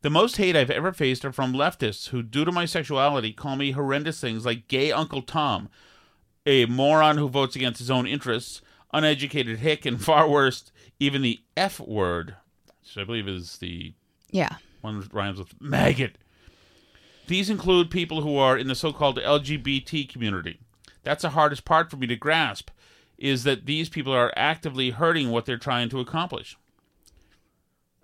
The most hate I've ever faced are from leftists who, due to my sexuality, call me horrendous things like gay Uncle Tom, a moron who votes against his own interests, uneducated hick, and far worse, even the F word, which I believe is the Yeah. One rhymes with maggot. These include people who are in the so-called LGBT community. That's the hardest part for me to grasp, is that these people are actively hurting what they're trying to accomplish.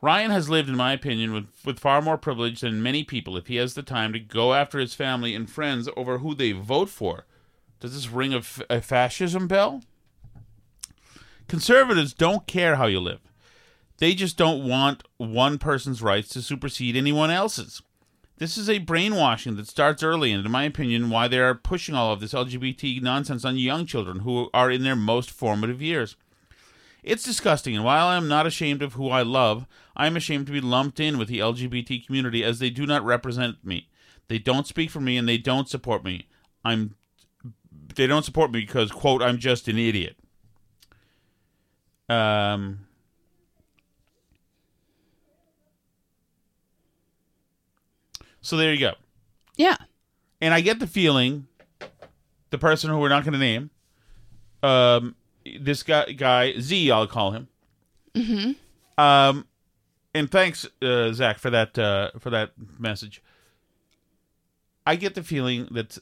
Ryan has lived, in my opinion, with, with far more privilege than many people if he has the time to go after his family and friends over who they vote for. Does this ring a, f- a fascism bell? Conservatives don't care how you live. They just don't want one person's rights to supersede anyone else's. This is a brainwashing that starts early, and in my opinion, why they are pushing all of this LGBT nonsense on young children who are in their most formative years. It's disgusting, and while I am not ashamed of who I love, I am ashamed to be lumped in with the LGBT community as they do not represent me. They don't speak for me, and they don't support me. I'm. They don't support me because, quote, I'm just an idiot. Um. So there you go. Yeah. And I get the feeling the person who we're not going to name, um, this guy, guy Z, I'll call him. Mm-hmm. Um, and thanks, uh, Zach, for that uh, for that message. I get the feeling that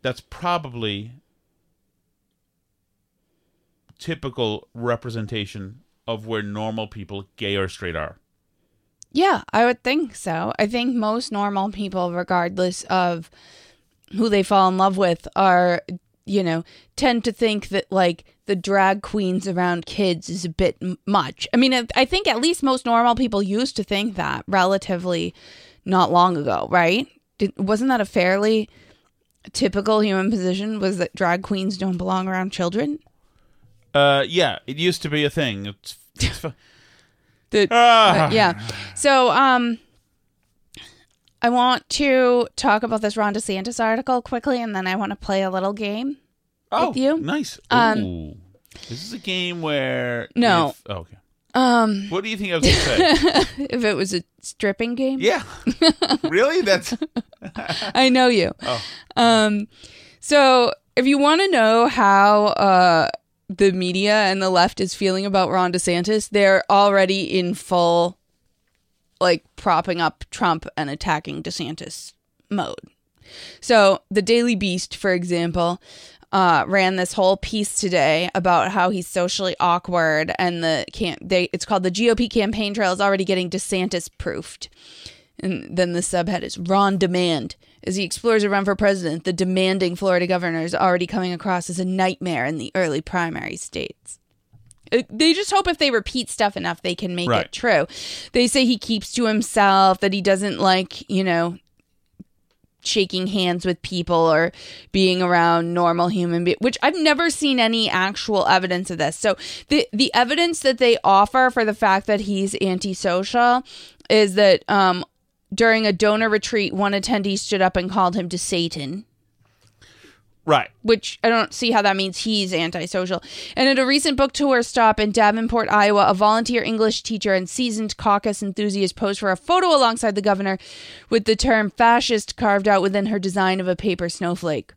that's probably typical representation of where normal people, gay or straight, are. Yeah, I would think so. I think most normal people, regardless of who they fall in love with, are, you know, tend to think that like the drag queens around kids is a bit much. I mean, I- think at least most normal people used to think that relatively not long ago, right? Did, wasn't that a fairly typical human position? Was that drag queens don't belong around children? Uh, yeah, it used to be a thing. It's, it's The- Ah. yeah. So, um, I want to talk about this Ron DeSantis article quickly, and then I want to play a little game oh, with you. nice. Um, Ooh. This is a game where No. if- oh, okay. Um, What do you think I was going to say? if it was a stripping game, yeah, really? That's I know you. Oh. Um, so if you want to know how uh the media and the left is feeling about Ron DeSantis, they're already in full like propping up Trump and attacking DeSantis mode. So the Daily Beast, for example, uh, ran this whole piece today about how he's socially awkward, and the camp they it's called the GOP campaign trail is already getting DeSantis proofed. And then the subhead is Ron Demand. As he explores a run for president, the demanding Florida governor is already coming across as a nightmare in the early primary states. Uh, They just hope if they repeat stuff enough, they can make Right. it true. They say he keeps to himself, that he doesn't like, you know, shaking hands with people or being around normal human beings which I've never seen any actual evidence of this. So the the evidence that they offer for the fact that he's antisocial is that um during a donor retreat one attendee stood up and called him to Satan right. which I don't see how that means he's antisocial. And at a recent book tour stop in Davenport, Iowa, a volunteer English teacher and seasoned caucus enthusiast posed for a photo alongside the governor with the term fascist carved out within her design of a paper snowflake.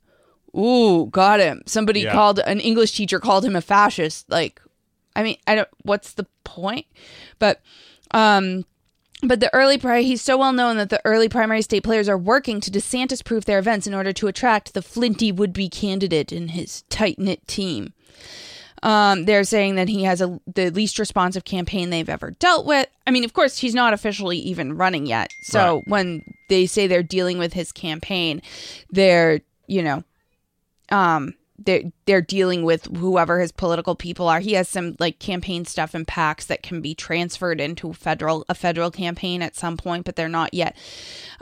Ooh, got him. Somebody Yeah. called an English teacher called him a fascist. Like, I mean, I don't. What's the point? But, um, but the early pri he's so well known that the early primary state players are working to DeSantis proof their events in order to attract the flinty would be candidate in his tight knit team. Um, they're saying that he has a the least responsive campaign they've ever dealt with. I mean, of course, he's not officially even running yet. So Right. when they say they're dealing with his campaign, they're you know, um, they're they're dealing with whoever his political people are. He has some like campaign stuff and packs that can be transferred into federal a federal campaign at some point, but they're not yet.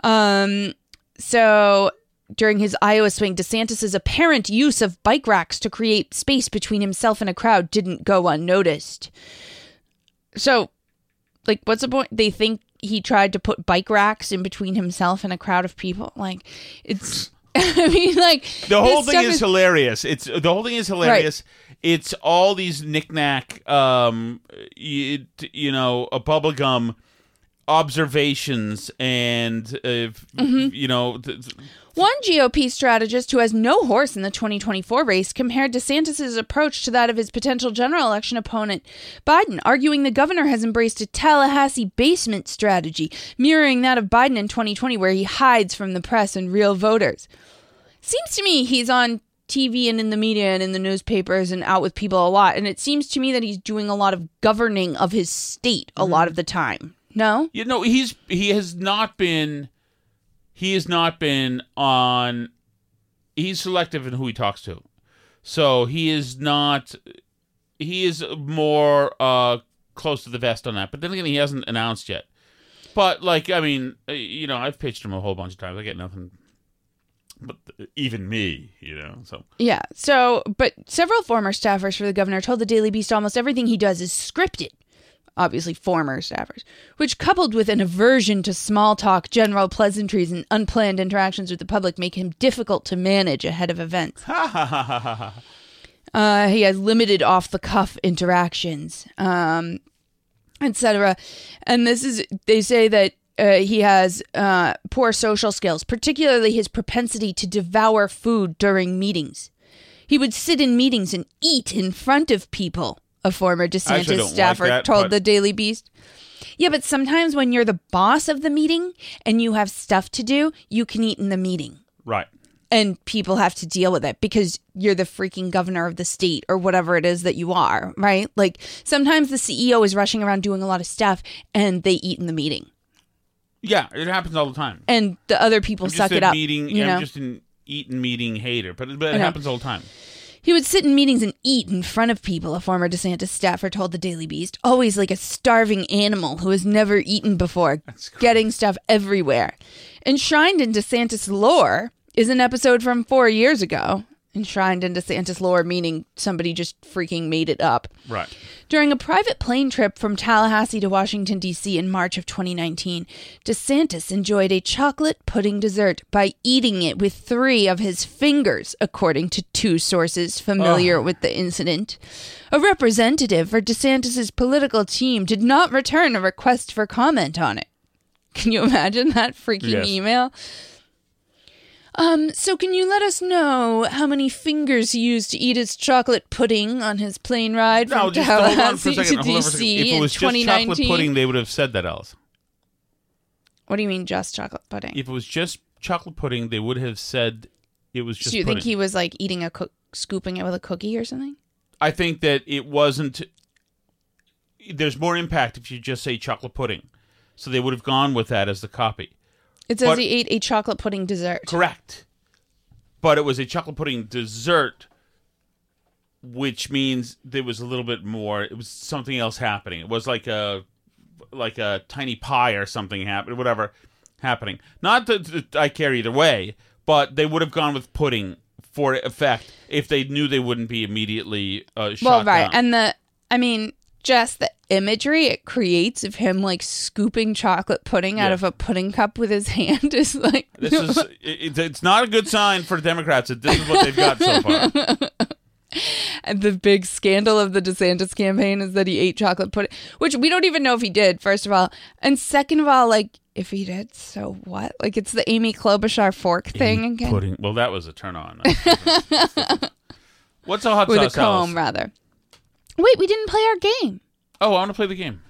Um, so during his Iowa swing, DeSantis's apparent use of bike racks to create space between himself and a crowd didn't go unnoticed. So, like, what's the point? They think he tried to put bike racks in between himself and a crowd of people. Like, it's. I mean, like The whole thing stuff is, hilarious. It's the whole thing is hilarious. It's all these knickknack, um, you, you know, a bubblegum observations and uh, Mm-hmm. you know th- One GOP strategist who has no horse in the 2024 race compared DeSantis' approach to that of his potential general election opponent, Biden, arguing the governor has embraced a Tallahassee basement strategy, mirroring that of Biden in 2020, where he hides from the press and real voters. Seems to me he's on TV and in the media and in the newspapers and out with people a lot, and it seems to me that he's doing a lot of governing of his state a lot of the time. No? you know he's he has not been he has not been on he's selective in who he talks to. So he is not he is more uh close to the vest on that. But then again he hasn't announced yet. But like i mean you know i've pitched him a whole bunch of times. I get nothing but even me you know so Yeah. So, but several former staffers for the governor told the Daily Beast almost everything he does is scripted. Obviously, former staffers, which coupled with an aversion to small talk, general pleasantries, and unplanned interactions with the public make him difficult to manage ahead of events. Uh, he has limited off the cuff interactions, um, etc. And this is, they say that uh, he has uh, poor social skills, particularly his propensity to devour food during meetings. He would sit in meetings and eat in front of people, a former DeSantis don't like staffer that, told but- the Daily Beast. Yeah, but sometimes when you're the boss of the meeting and you have stuff to do, you can eat in the meeting right and people have to deal with it because you're the freaking governor of the state or whatever it is that you are, right? Like sometimes the CEO is rushing around doing a lot of stuff and they eat in the meeting. Yeah it happens all the time And the other people I'm suck it up. meeting you know? i'm just an eating meeting hater but, but it happens all the time He would sit in meetings and eat in front of people, a former DeSantis staffer told the Daily Beast, always like a starving animal who has never eaten before, getting stuff everywhere. Enshrined in DeSantis lore is an episode from four years ago. Enshrined in DeSantis lore, meaning somebody just freaking made it up. right During a private plane trip from Tallahassee to Washington, D.C. in March of 2019, DeSantis enjoyed a chocolate pudding dessert by eating it with three of his fingers, according to two sources familiar with the incident. A representative for DeSantis' political team did not return a request for comment on it. Can you imagine that freaking Yes. email? Um, so can you let us know how many fingers he used to eat his chocolate pudding on his plane ride from No, just hold on for a Tallahassee second. to Hold on for a second. DC If it in was just chocolate 2019? pudding, they would have said that, Alice. What do you mean just chocolate pudding? If it was just chocolate pudding, they would have said it was just so you pudding. think he was like eating a cook, scooping it with a cookie or something? I think that it wasn't. There's more impact if you just say chocolate pudding. So they would have gone with that as the copy. It says But- he ate a chocolate pudding dessert. Correct. But it was a chocolate pudding dessert, which means there was a little bit more. It was something else happening. It was like a like a tiny pie or something happening, whatever happening. Not that, that I care either way, but they would have gone with pudding for effect if they knew they wouldn't be immediately uh, shot Well, right, down. and the I mean, just the imagery it creates of him like scooping chocolate pudding out of a pudding cup with his hand is like This is it, it's not a good sign for Democrats that this is what they've got so far. And the big scandal of the DeSantis campaign is that he ate chocolate pudding, which we don't even know if he did, first of all. And second of all, like, if he did, so what? Like, it's the Amy Klobuchar fork thing again. Pudding. Well, that was a turn on. What's a hot With a sauce? Alice? comb, rather. Wait, we didn't play our game. Oh, I want to play the game.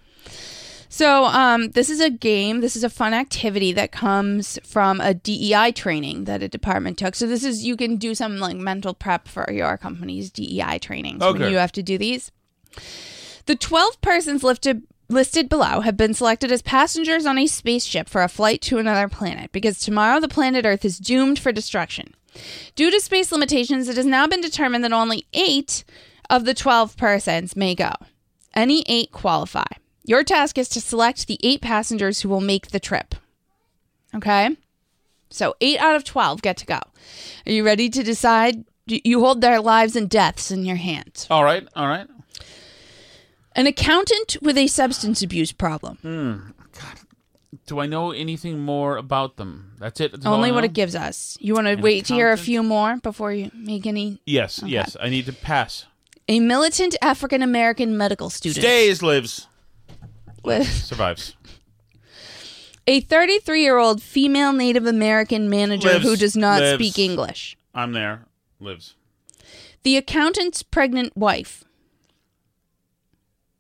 So, um, this is a game. This is a fun activity that comes from a DEI training that a department took. So, this is you can do some like mental prep for your company's DEI trainings when you have to do these. The 12 persons lifted, listed below have been selected as passengers on a spaceship for a flight to another planet because tomorrow the planet Earth is doomed for destruction. Due to space limitations, it has now been determined that only eight of the 12 persons may go. Any eight qualify. Your task is to select the eight passengers who will make the trip. Okay? So, eight out of 12 get to go. Are you ready to decide? You hold their lives and deaths in your hands. All right, all right. An accountant with a substance abuse problem. Hmm. God. Do I know anything more about them? That's it. That's Only what it gives us. You want to wait to hear a few more before you make any? Yes, yes. I need to pass. A militant African American medical student. Stays, lives, with survives. A 33 year old female Native American manager Lives. who does not Lives. speak English. I'm there. Lives. The accountant's pregnant wife.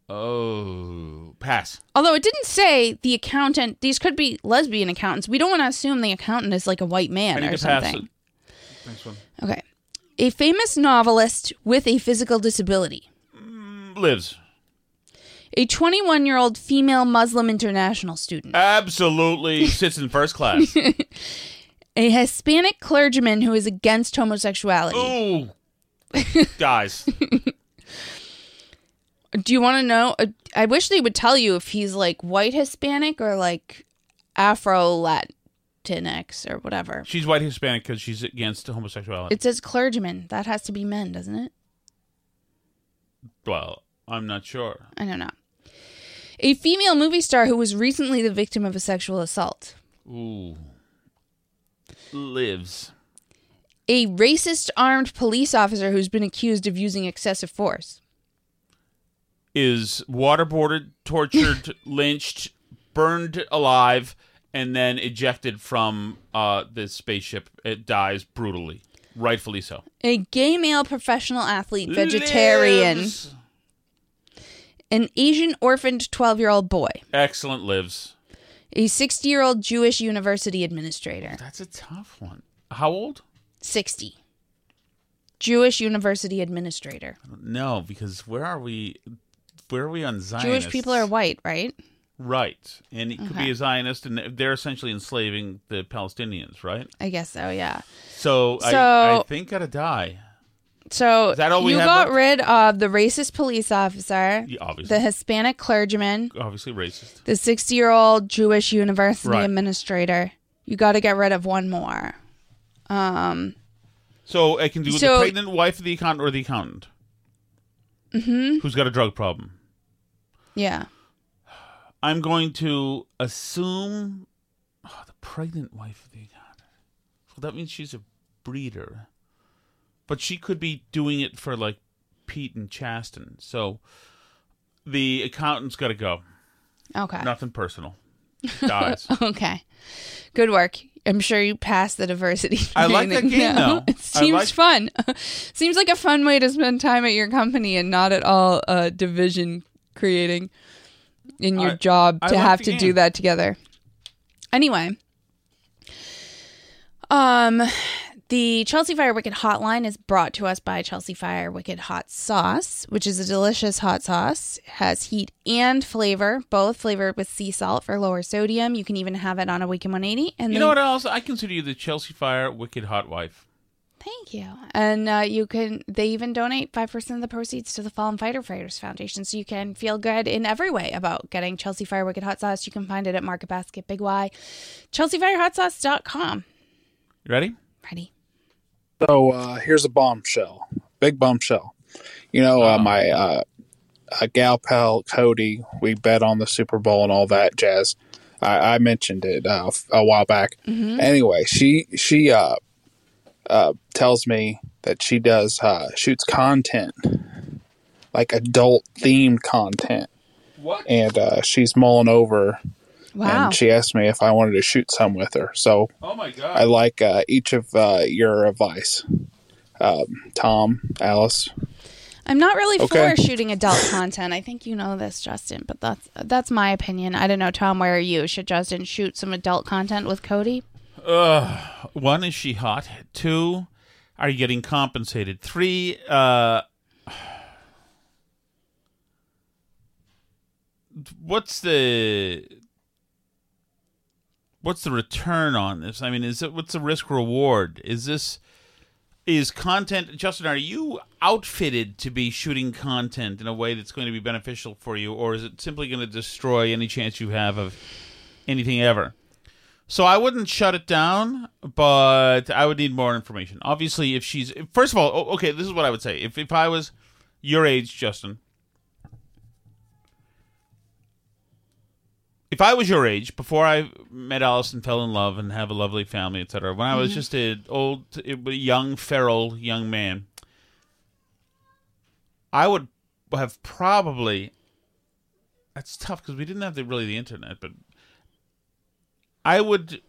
Oh, pass. Although it didn't say the accountant, these could be lesbian accountants. We don't want to assume the accountant is like a white I man need or to pass something. it. Next one. Okay. A famous novelist with a physical disability. Mm, Lives. A 21 year old female Muslim international student. Absolutely sits in first class. A Hispanic clergyman who is against homosexuality. Ooh. Dies. Do you want to know? I wish they would tell you if he's like white Hispanic or like Afro Latinx or whatever. She's white Hispanic because she's against homosexuality. It says clergyman. That has to be men, doesn't it? well, I'm not sure. I don't know. A female movie star who was recently the victim of a sexual assault. Ooh. Lives. A racist armed police officer who's been accused of using excessive force. Is waterboarded, tortured, lynched, burned alive, and then ejected from uh, this spaceship. It dies brutally. Rightfully so. A gay male professional athlete, vegetarian. Lives. An Asian orphaned 12 year old boy. Excellent lives. A 60 year old Jewish university administrator. That's a tough one. How old? 60. Jewish university administrator. No, because where are we? Where are we on Zionists? Jewish people are white, right? Right, and it could Okay. be a Zionist, and they're essentially enslaving the Palestinians, right? I guess so, yeah. So, I, So- I think gotta die. So Is that all we you got left? rid of the racist police officer, Yeah, obviously. the Hispanic clergyman, Obviously racist. the 60 year old Jewish university Right. administrator. You got to get rid of one more. Um, So I can do So- the pregnant wife of the accountant or the accountant mhm. who's got a drug problem. Yeah. I'm going to assume oh, the pregnant wife of the accountant. Well, that means she's a breeder, but she could be doing it for like Pete and Chasten. So the accountant's got to go. Okay. Nothing personal. Dies. okay. Good work. I'm sure you passed the diversity. I like that game, though. It seems like- fun. seems like a fun way to spend time at your company and not at all uh, division creating in your I- job I to have to do that together. Anyway, um, the Chelsea Fire Wicked Hotline is brought to us by Chelsea Fire Wicked Hot Sauce, which is a delicious hot sauce. Has heat and flavor, both flavored with sea salt for lower sodium. You can even have it on Awaken 180. And you then- know what else? I consider you the Chelsea Fire wicked hot wife. Thank you. And uh, you can. They even donate five percent of the proceeds to the Fallen Fighter Fighters Foundation, so you can feel good in every way about getting Chelsea Fire Wicked Hot Sauce. You can find it at Market Basket Big Y, ChelseaFireHotSauce.com. You ready? Ready? So uh, here's a bombshell, big bombshell. You know, uh, my uh, uh, gal pal Cody, we bet on the Super Bowl and all that jazz. I, I mentioned it uh, f- a while back. Mhm. Anyway, she she uh, uh, tells me that she does uh, shoots content like adult themed content. What? And uh, she's mulling over, Wow. and she asked me if I wanted to shoot some with her. So Oh my god. I like uh, each of uh, your advice, um, Tom, Alice. I'm not really Okay. for shooting adult content. I think you know this, Justin, but that's that's my opinion. I don't know, Tom. Where are you? Should Justin shoot some adult content with Cody? Uh, one is she hot? Two, are you getting compensated? Three, uh, what's the what's the return on this? I mean, is it what's the risk reward? Is this is content? Justin, are you outfitted to be shooting content in a way that's going to be beneficial for you, or is it simply going to destroy any chance you have of anything ever? So I wouldn't shut it down, but I would need more information. Obviously, if she's first of all, okay, this is what I would say. If if I was your age, Justin, if I was your age before I met Alice and fell in love and have a lovely family, etc. When I was Mhm. just an old, young, feral young man, I would have probably. That's tough because we didn't have the, really the internet, but I would.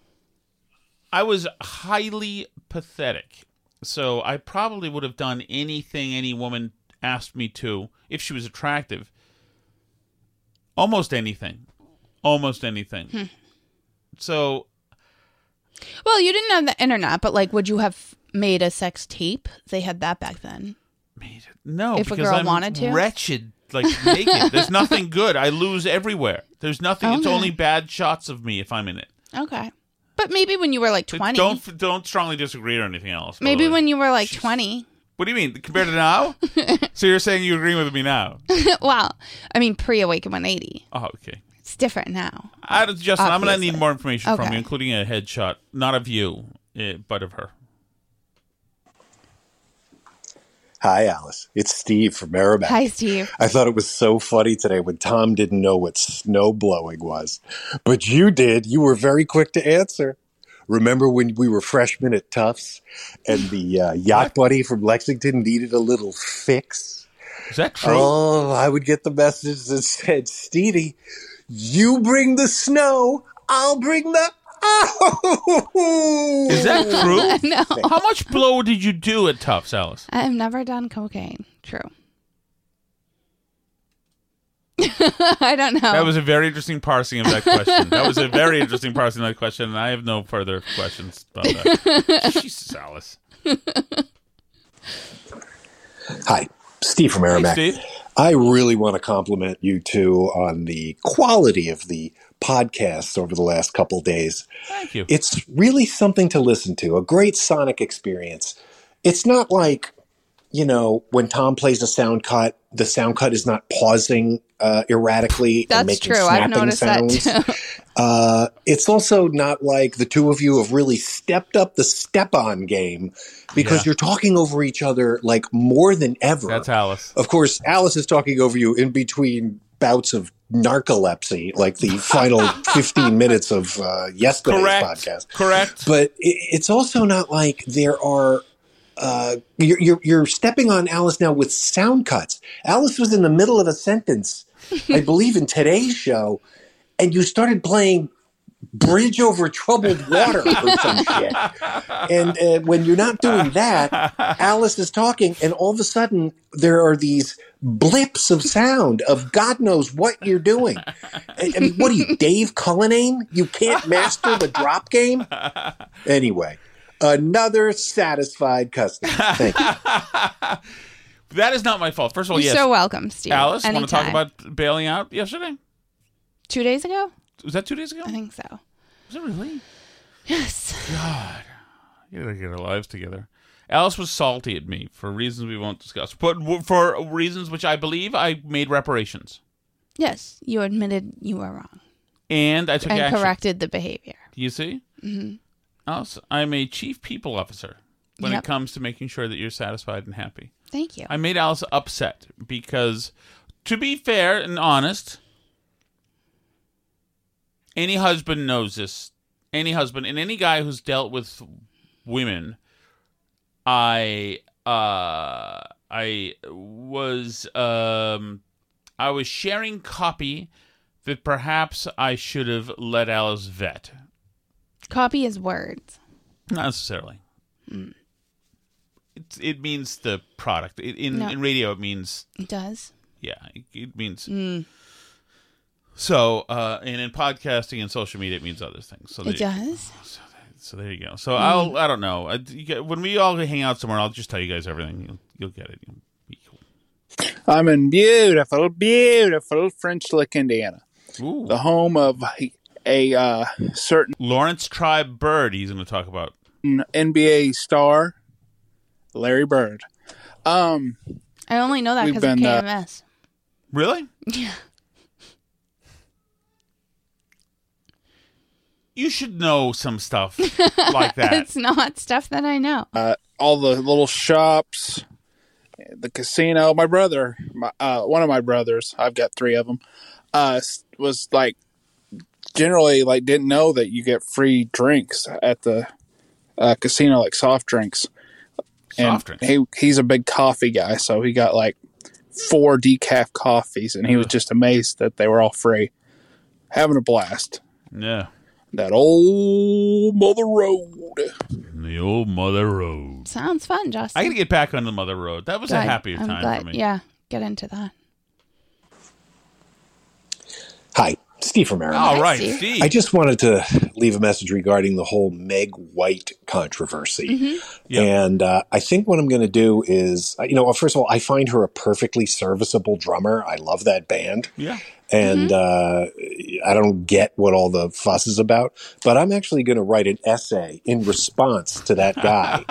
I was highly pathetic, so I probably would have done anything any woman asked me to if she was attractive. Almost anything, almost anything. Hmm. So Well, you didn't have the internet, but like, would you have made a sex tape? They had that back then. Made no, If a girl I'm wanted to? wretched, like naked. There's nothing good. I lose everywhere. There's nothing. It's Okay. only bad shots of me if I'm in it. Okay. But maybe when you were like 20. Don't don't strongly disagree or anything else. maybe way. when you were like 20. What do you mean compared to now? so you're saying you agree with me now? well, I mean, pre Awaken 180. Oh, okay. It's different now. I, Justin, I'm going to need more information from you, including a headshot, not of you, eh, but of her. Hi, Alice. It's Steve from Merrimack. Hi, Steve. I thought it was so funny today when Tom didn't know what snow blowing was, but you did. You were very quick to answer. Remember when we were freshmen at Tufts and the uh, yacht buddy from Lexington needed a little fix? Is that true? Oh, I would get the message that said, Stevie, you bring the snow, I'll bring the. Oh! Is that true? no. How much blow did you do at Tufts, Alice? I've never done cocaine. True. I don't know. That was a very interesting parsing of that question. that was a very interesting parsing of that question, and I have no further questions about that. Jesus, Alice. Hi, Steve from Merrimack. Steve. I really want to compliment you two on the quality of the podcasts over the last couple days. Thank you. It's really something to listen to, a great sonic experience. It's not like, you know, when Tom plays a sound cut, the sound cut is not pausing uh, erratically and That's making true. I've snapping noticed that too. Uh, it's also not like the two of you have really stepped up the step on game because Yeah. you're talking over each other like more than ever. That's Alice. Of course, Alice is talking over you in between bouts of narcolepsy, like the final 15 minutes of uh, yesterday's Correct. podcast. Correct. But it, it's also not like there are. Uh, you're, you're you're stepping on Alice now with sound cuts. Alice was in the middle of a sentence, I believe, in today's show, and you started playing "Bridge Over Troubled Water" or some shit. And uh, when you're not doing that, Alice is talking, and all of a sudden there are these blips of sound of God knows what you're doing. I I mean, what are you, Dave Cullinane? You can't master the drop game? Anyway, another satisfied customer. Thank you. That is not my fault. First of all, You're yes. so welcome, Steve. Alice, want to talk about bailing out yesterday? Two days ago? Was that two days ago? I think so. Was it really? Yes. God, you gotta get our lives together. Alice was salty at me for reasons we won't discuss, but w- for reasons which I believe I made reparations, Yes. You admitted you were wrong and I took and action. corrected the behavior. You see, hmm Alice, I'm a chief people officer when Yep. it comes to making sure that you're satisfied and happy. Thank you. I made Alice upset because, to be fair and honest, any husband knows this. Any husband and any guy who's dealt with women, I uh I was um I was sharing copy that perhaps I should have let Alice vet. Copy is words. Not necessarily. Mm. It's, it means the product. It, in No. in radio, it means It does. yeah. It, it means Mm. So. Uh, and in podcasting and social media, it means other things. So It there, does. so there you go. So Mm. I'll I don't know. I, you get, when we all hang out somewhere, I'll just tell you guys everything. You'll, you'll get it. You'll be cool. I'm in beautiful, beautiful French Lick, Indiana, the home of a uh, certain Lawrence Tribe Bird. He's going to talk about. NBA star, Larry Bird. Um, I only know that We've because of been, uh, KMS. Really? Yeah. You should know some stuff like that. it's not stuff that I know. uh, all the little shops, the casino. My brother, my, uh, one of my brothers, I've got three of them, uh, was like generally like didn't know that you get free drinks at the uh, casino, like soft drinks. And Soft drinks? He he's a big coffee guy, so he got like four decaf coffees, and he was just amazed that they were all free. Having a blast. Yeah. That old mother road. The old Mother Road. Sounds fun, Justin. I got to get back on the Mother Road. That was a happier I'm time glad- for me. Yeah, get into that. Hi, Steve from Maryland. All right, Steve. Steve. I just wanted to leave a message regarding the whole Meg White controversy. Mm-hmm. Yeah. And uh, I think what I'm going to do is, uh, you know, first of all, I find her a perfectly serviceable drummer. I love that band. yeah. And uh, I don't get what all the fuss is about, but I'm actually going to write an essay in response to that guy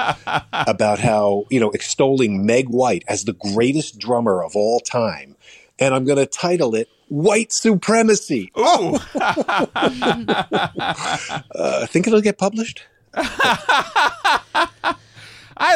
about how, you know, extolling Meg White as the greatest drummer of all time. And I'm going to title it White Supremacy. Oh, Uh, think it'll get published? I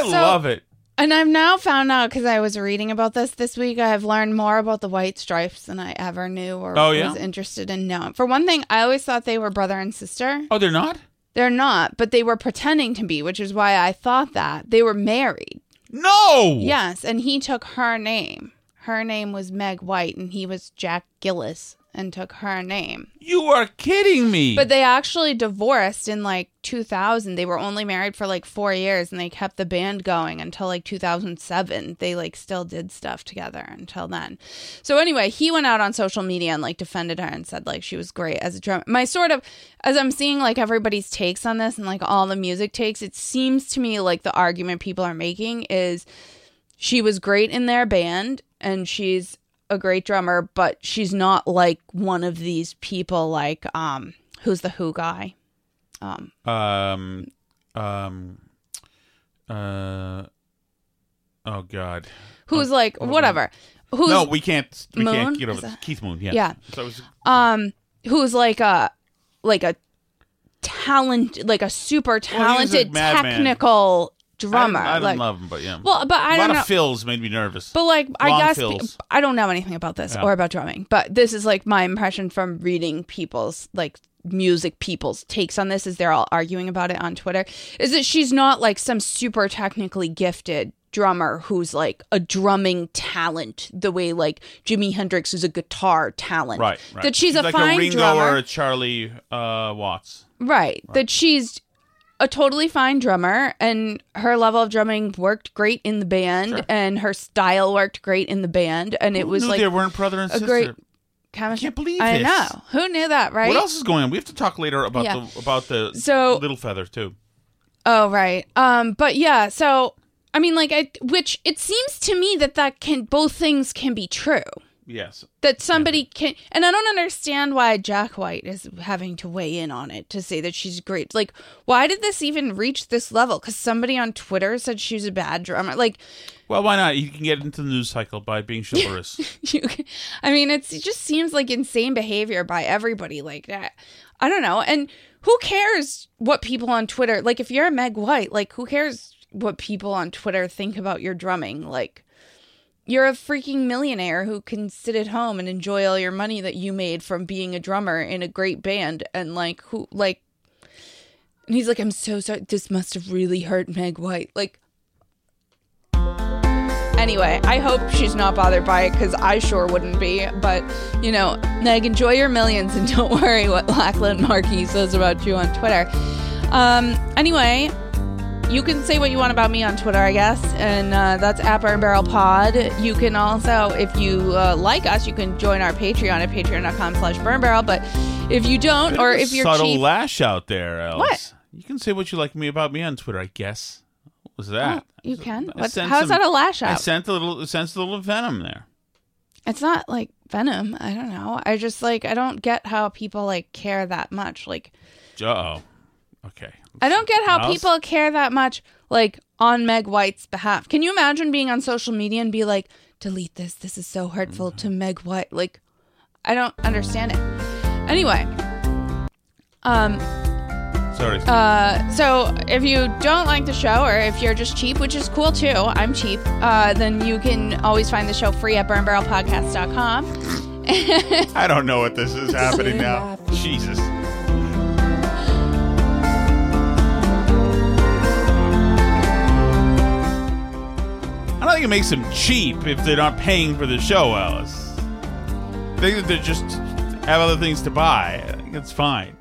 So- love it. And I've now found out because I was reading about this this week. I have learned more about the White Stripes than I ever knew or Oh, yeah? was interested in knowing. For one thing, I always thought they were brother and sister. Oh, they're not? They're not, but they were pretending to be, which is why I thought that they were married. No. Yes, and he took her name. Her name was Meg White, and he was Jack Gillis, and took her name. You are kidding me. But they actually divorced in like 2000. They were only married for like four years, and they kept the band going until like 2007. They like still did stuff together until then. So anyway, he went out on social media and like defended her and said like she was great as a drummer. My sort of as I'm seeing like everybody's takes on this and like all the music takes, it seems to me like the argument people are making is she was great in their band and she's a great drummer, but she's not like one of these people like um who's the Who guy? Um um, um, uh, oh God. who's like whatever. Who's no, we can't. We Moon? can't get over that- Keith Moon. yeah. Yeah. So was, um who's like a like a talent like a super Well, a talented technical drummer. I didn't, I didn't like, love him, but yeah. Well, but I a don't lot know. of fills made me nervous. But like, I guess fills. I don't know anything about this Yeah. or about drumming, but this is like my impression from reading people's like music people's takes on this as they're all arguing about it on Twitter is that she's not like some super technically gifted drummer who's like a drumming talent the way like Jimi Hendrix is a guitar talent. right, right. That she's, a like fine a Ringo drummer. or a Charlie uh, Watts. Right. That she's a totally fine drummer and her level of drumming worked great in the band Sure. and her style worked great in the band and it was like they weren't brother and a sister. great chemistry. can't believe I this. know. Who knew that, right? What else is going on? We have to talk later about Yeah. the about the So- little feather too. Oh, right. Um, but yeah, so I mean, like, I which it seems to me that that can both things can be true. Yes. That somebody can, and I don't understand why Jack White is having to weigh in on it to say that she's great. Like, why did this even reach this level? Because somebody on Twitter said she was a bad drummer. Like, Well, why not? You can get into the news cycle by being chivalrous. you, can- I mean, it's, it just seems like insane behavior by everybody like that. I don't know. And who cares what people on Twitter, like, if you're a Meg White, like, who cares what people on Twitter think about your drumming? Like, you're a freaking millionaire who can sit at home and enjoy all your money that you made from being a drummer in a great band. And, like, who, like, and he's like, I'm so sorry. This must have really hurt Meg White. Like, Anyway, I hope she's not bothered by it because I sure wouldn't be. But, you know, Meg, enjoy your millions and don't worry what Lachlan Markay says about you on Twitter. Um, anyway, you can say what you want about me on Twitter, I guess, and uh, that's at Burn Barrel Pod. You can also, if you uh, like us, you can join our Patreon at patreon.com slash burn barrel. But if you don't, Bit or if you're subtle cheap, lash out there, Alice. What? You can say what you like me about me on Twitter, I guess. What was that? Oh, you can. I What's, sent how's that a lash out? I sent a little, sensed a little venom there. It's not like Venom. I don't know. I just like I don't get how people like care that much. Like Uh oh. Okay. I don't get how Alice? people care that much like on Meg White's behalf. Can you imagine being on social media and be like, delete this. This is so hurtful to Meg White. Like I don't understand it. Anyway. Um Sorry. uh, so if you don't like the show, or if you're just cheap, which is cool too, I'm cheap, uh, then you can always find the show free at burnbarrelpodcast.com. I don't know what this is happening now. Jesus. Think it makes them cheap if they're not paying for the show, Alice. I think that they just have other things to buy. I think it's fine.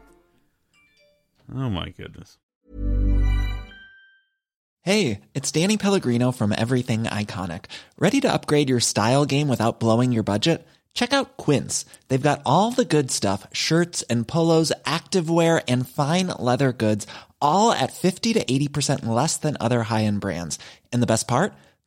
Oh my goodness. Hey, it's Danny Pellegrino from Everything Iconic. Ready to upgrade your style game without blowing your budget? Check out Quince. They've got all the good stuff shirts and polos, activewear, and fine leather goods, all at 50 to 80% less than other high end brands. And the best part?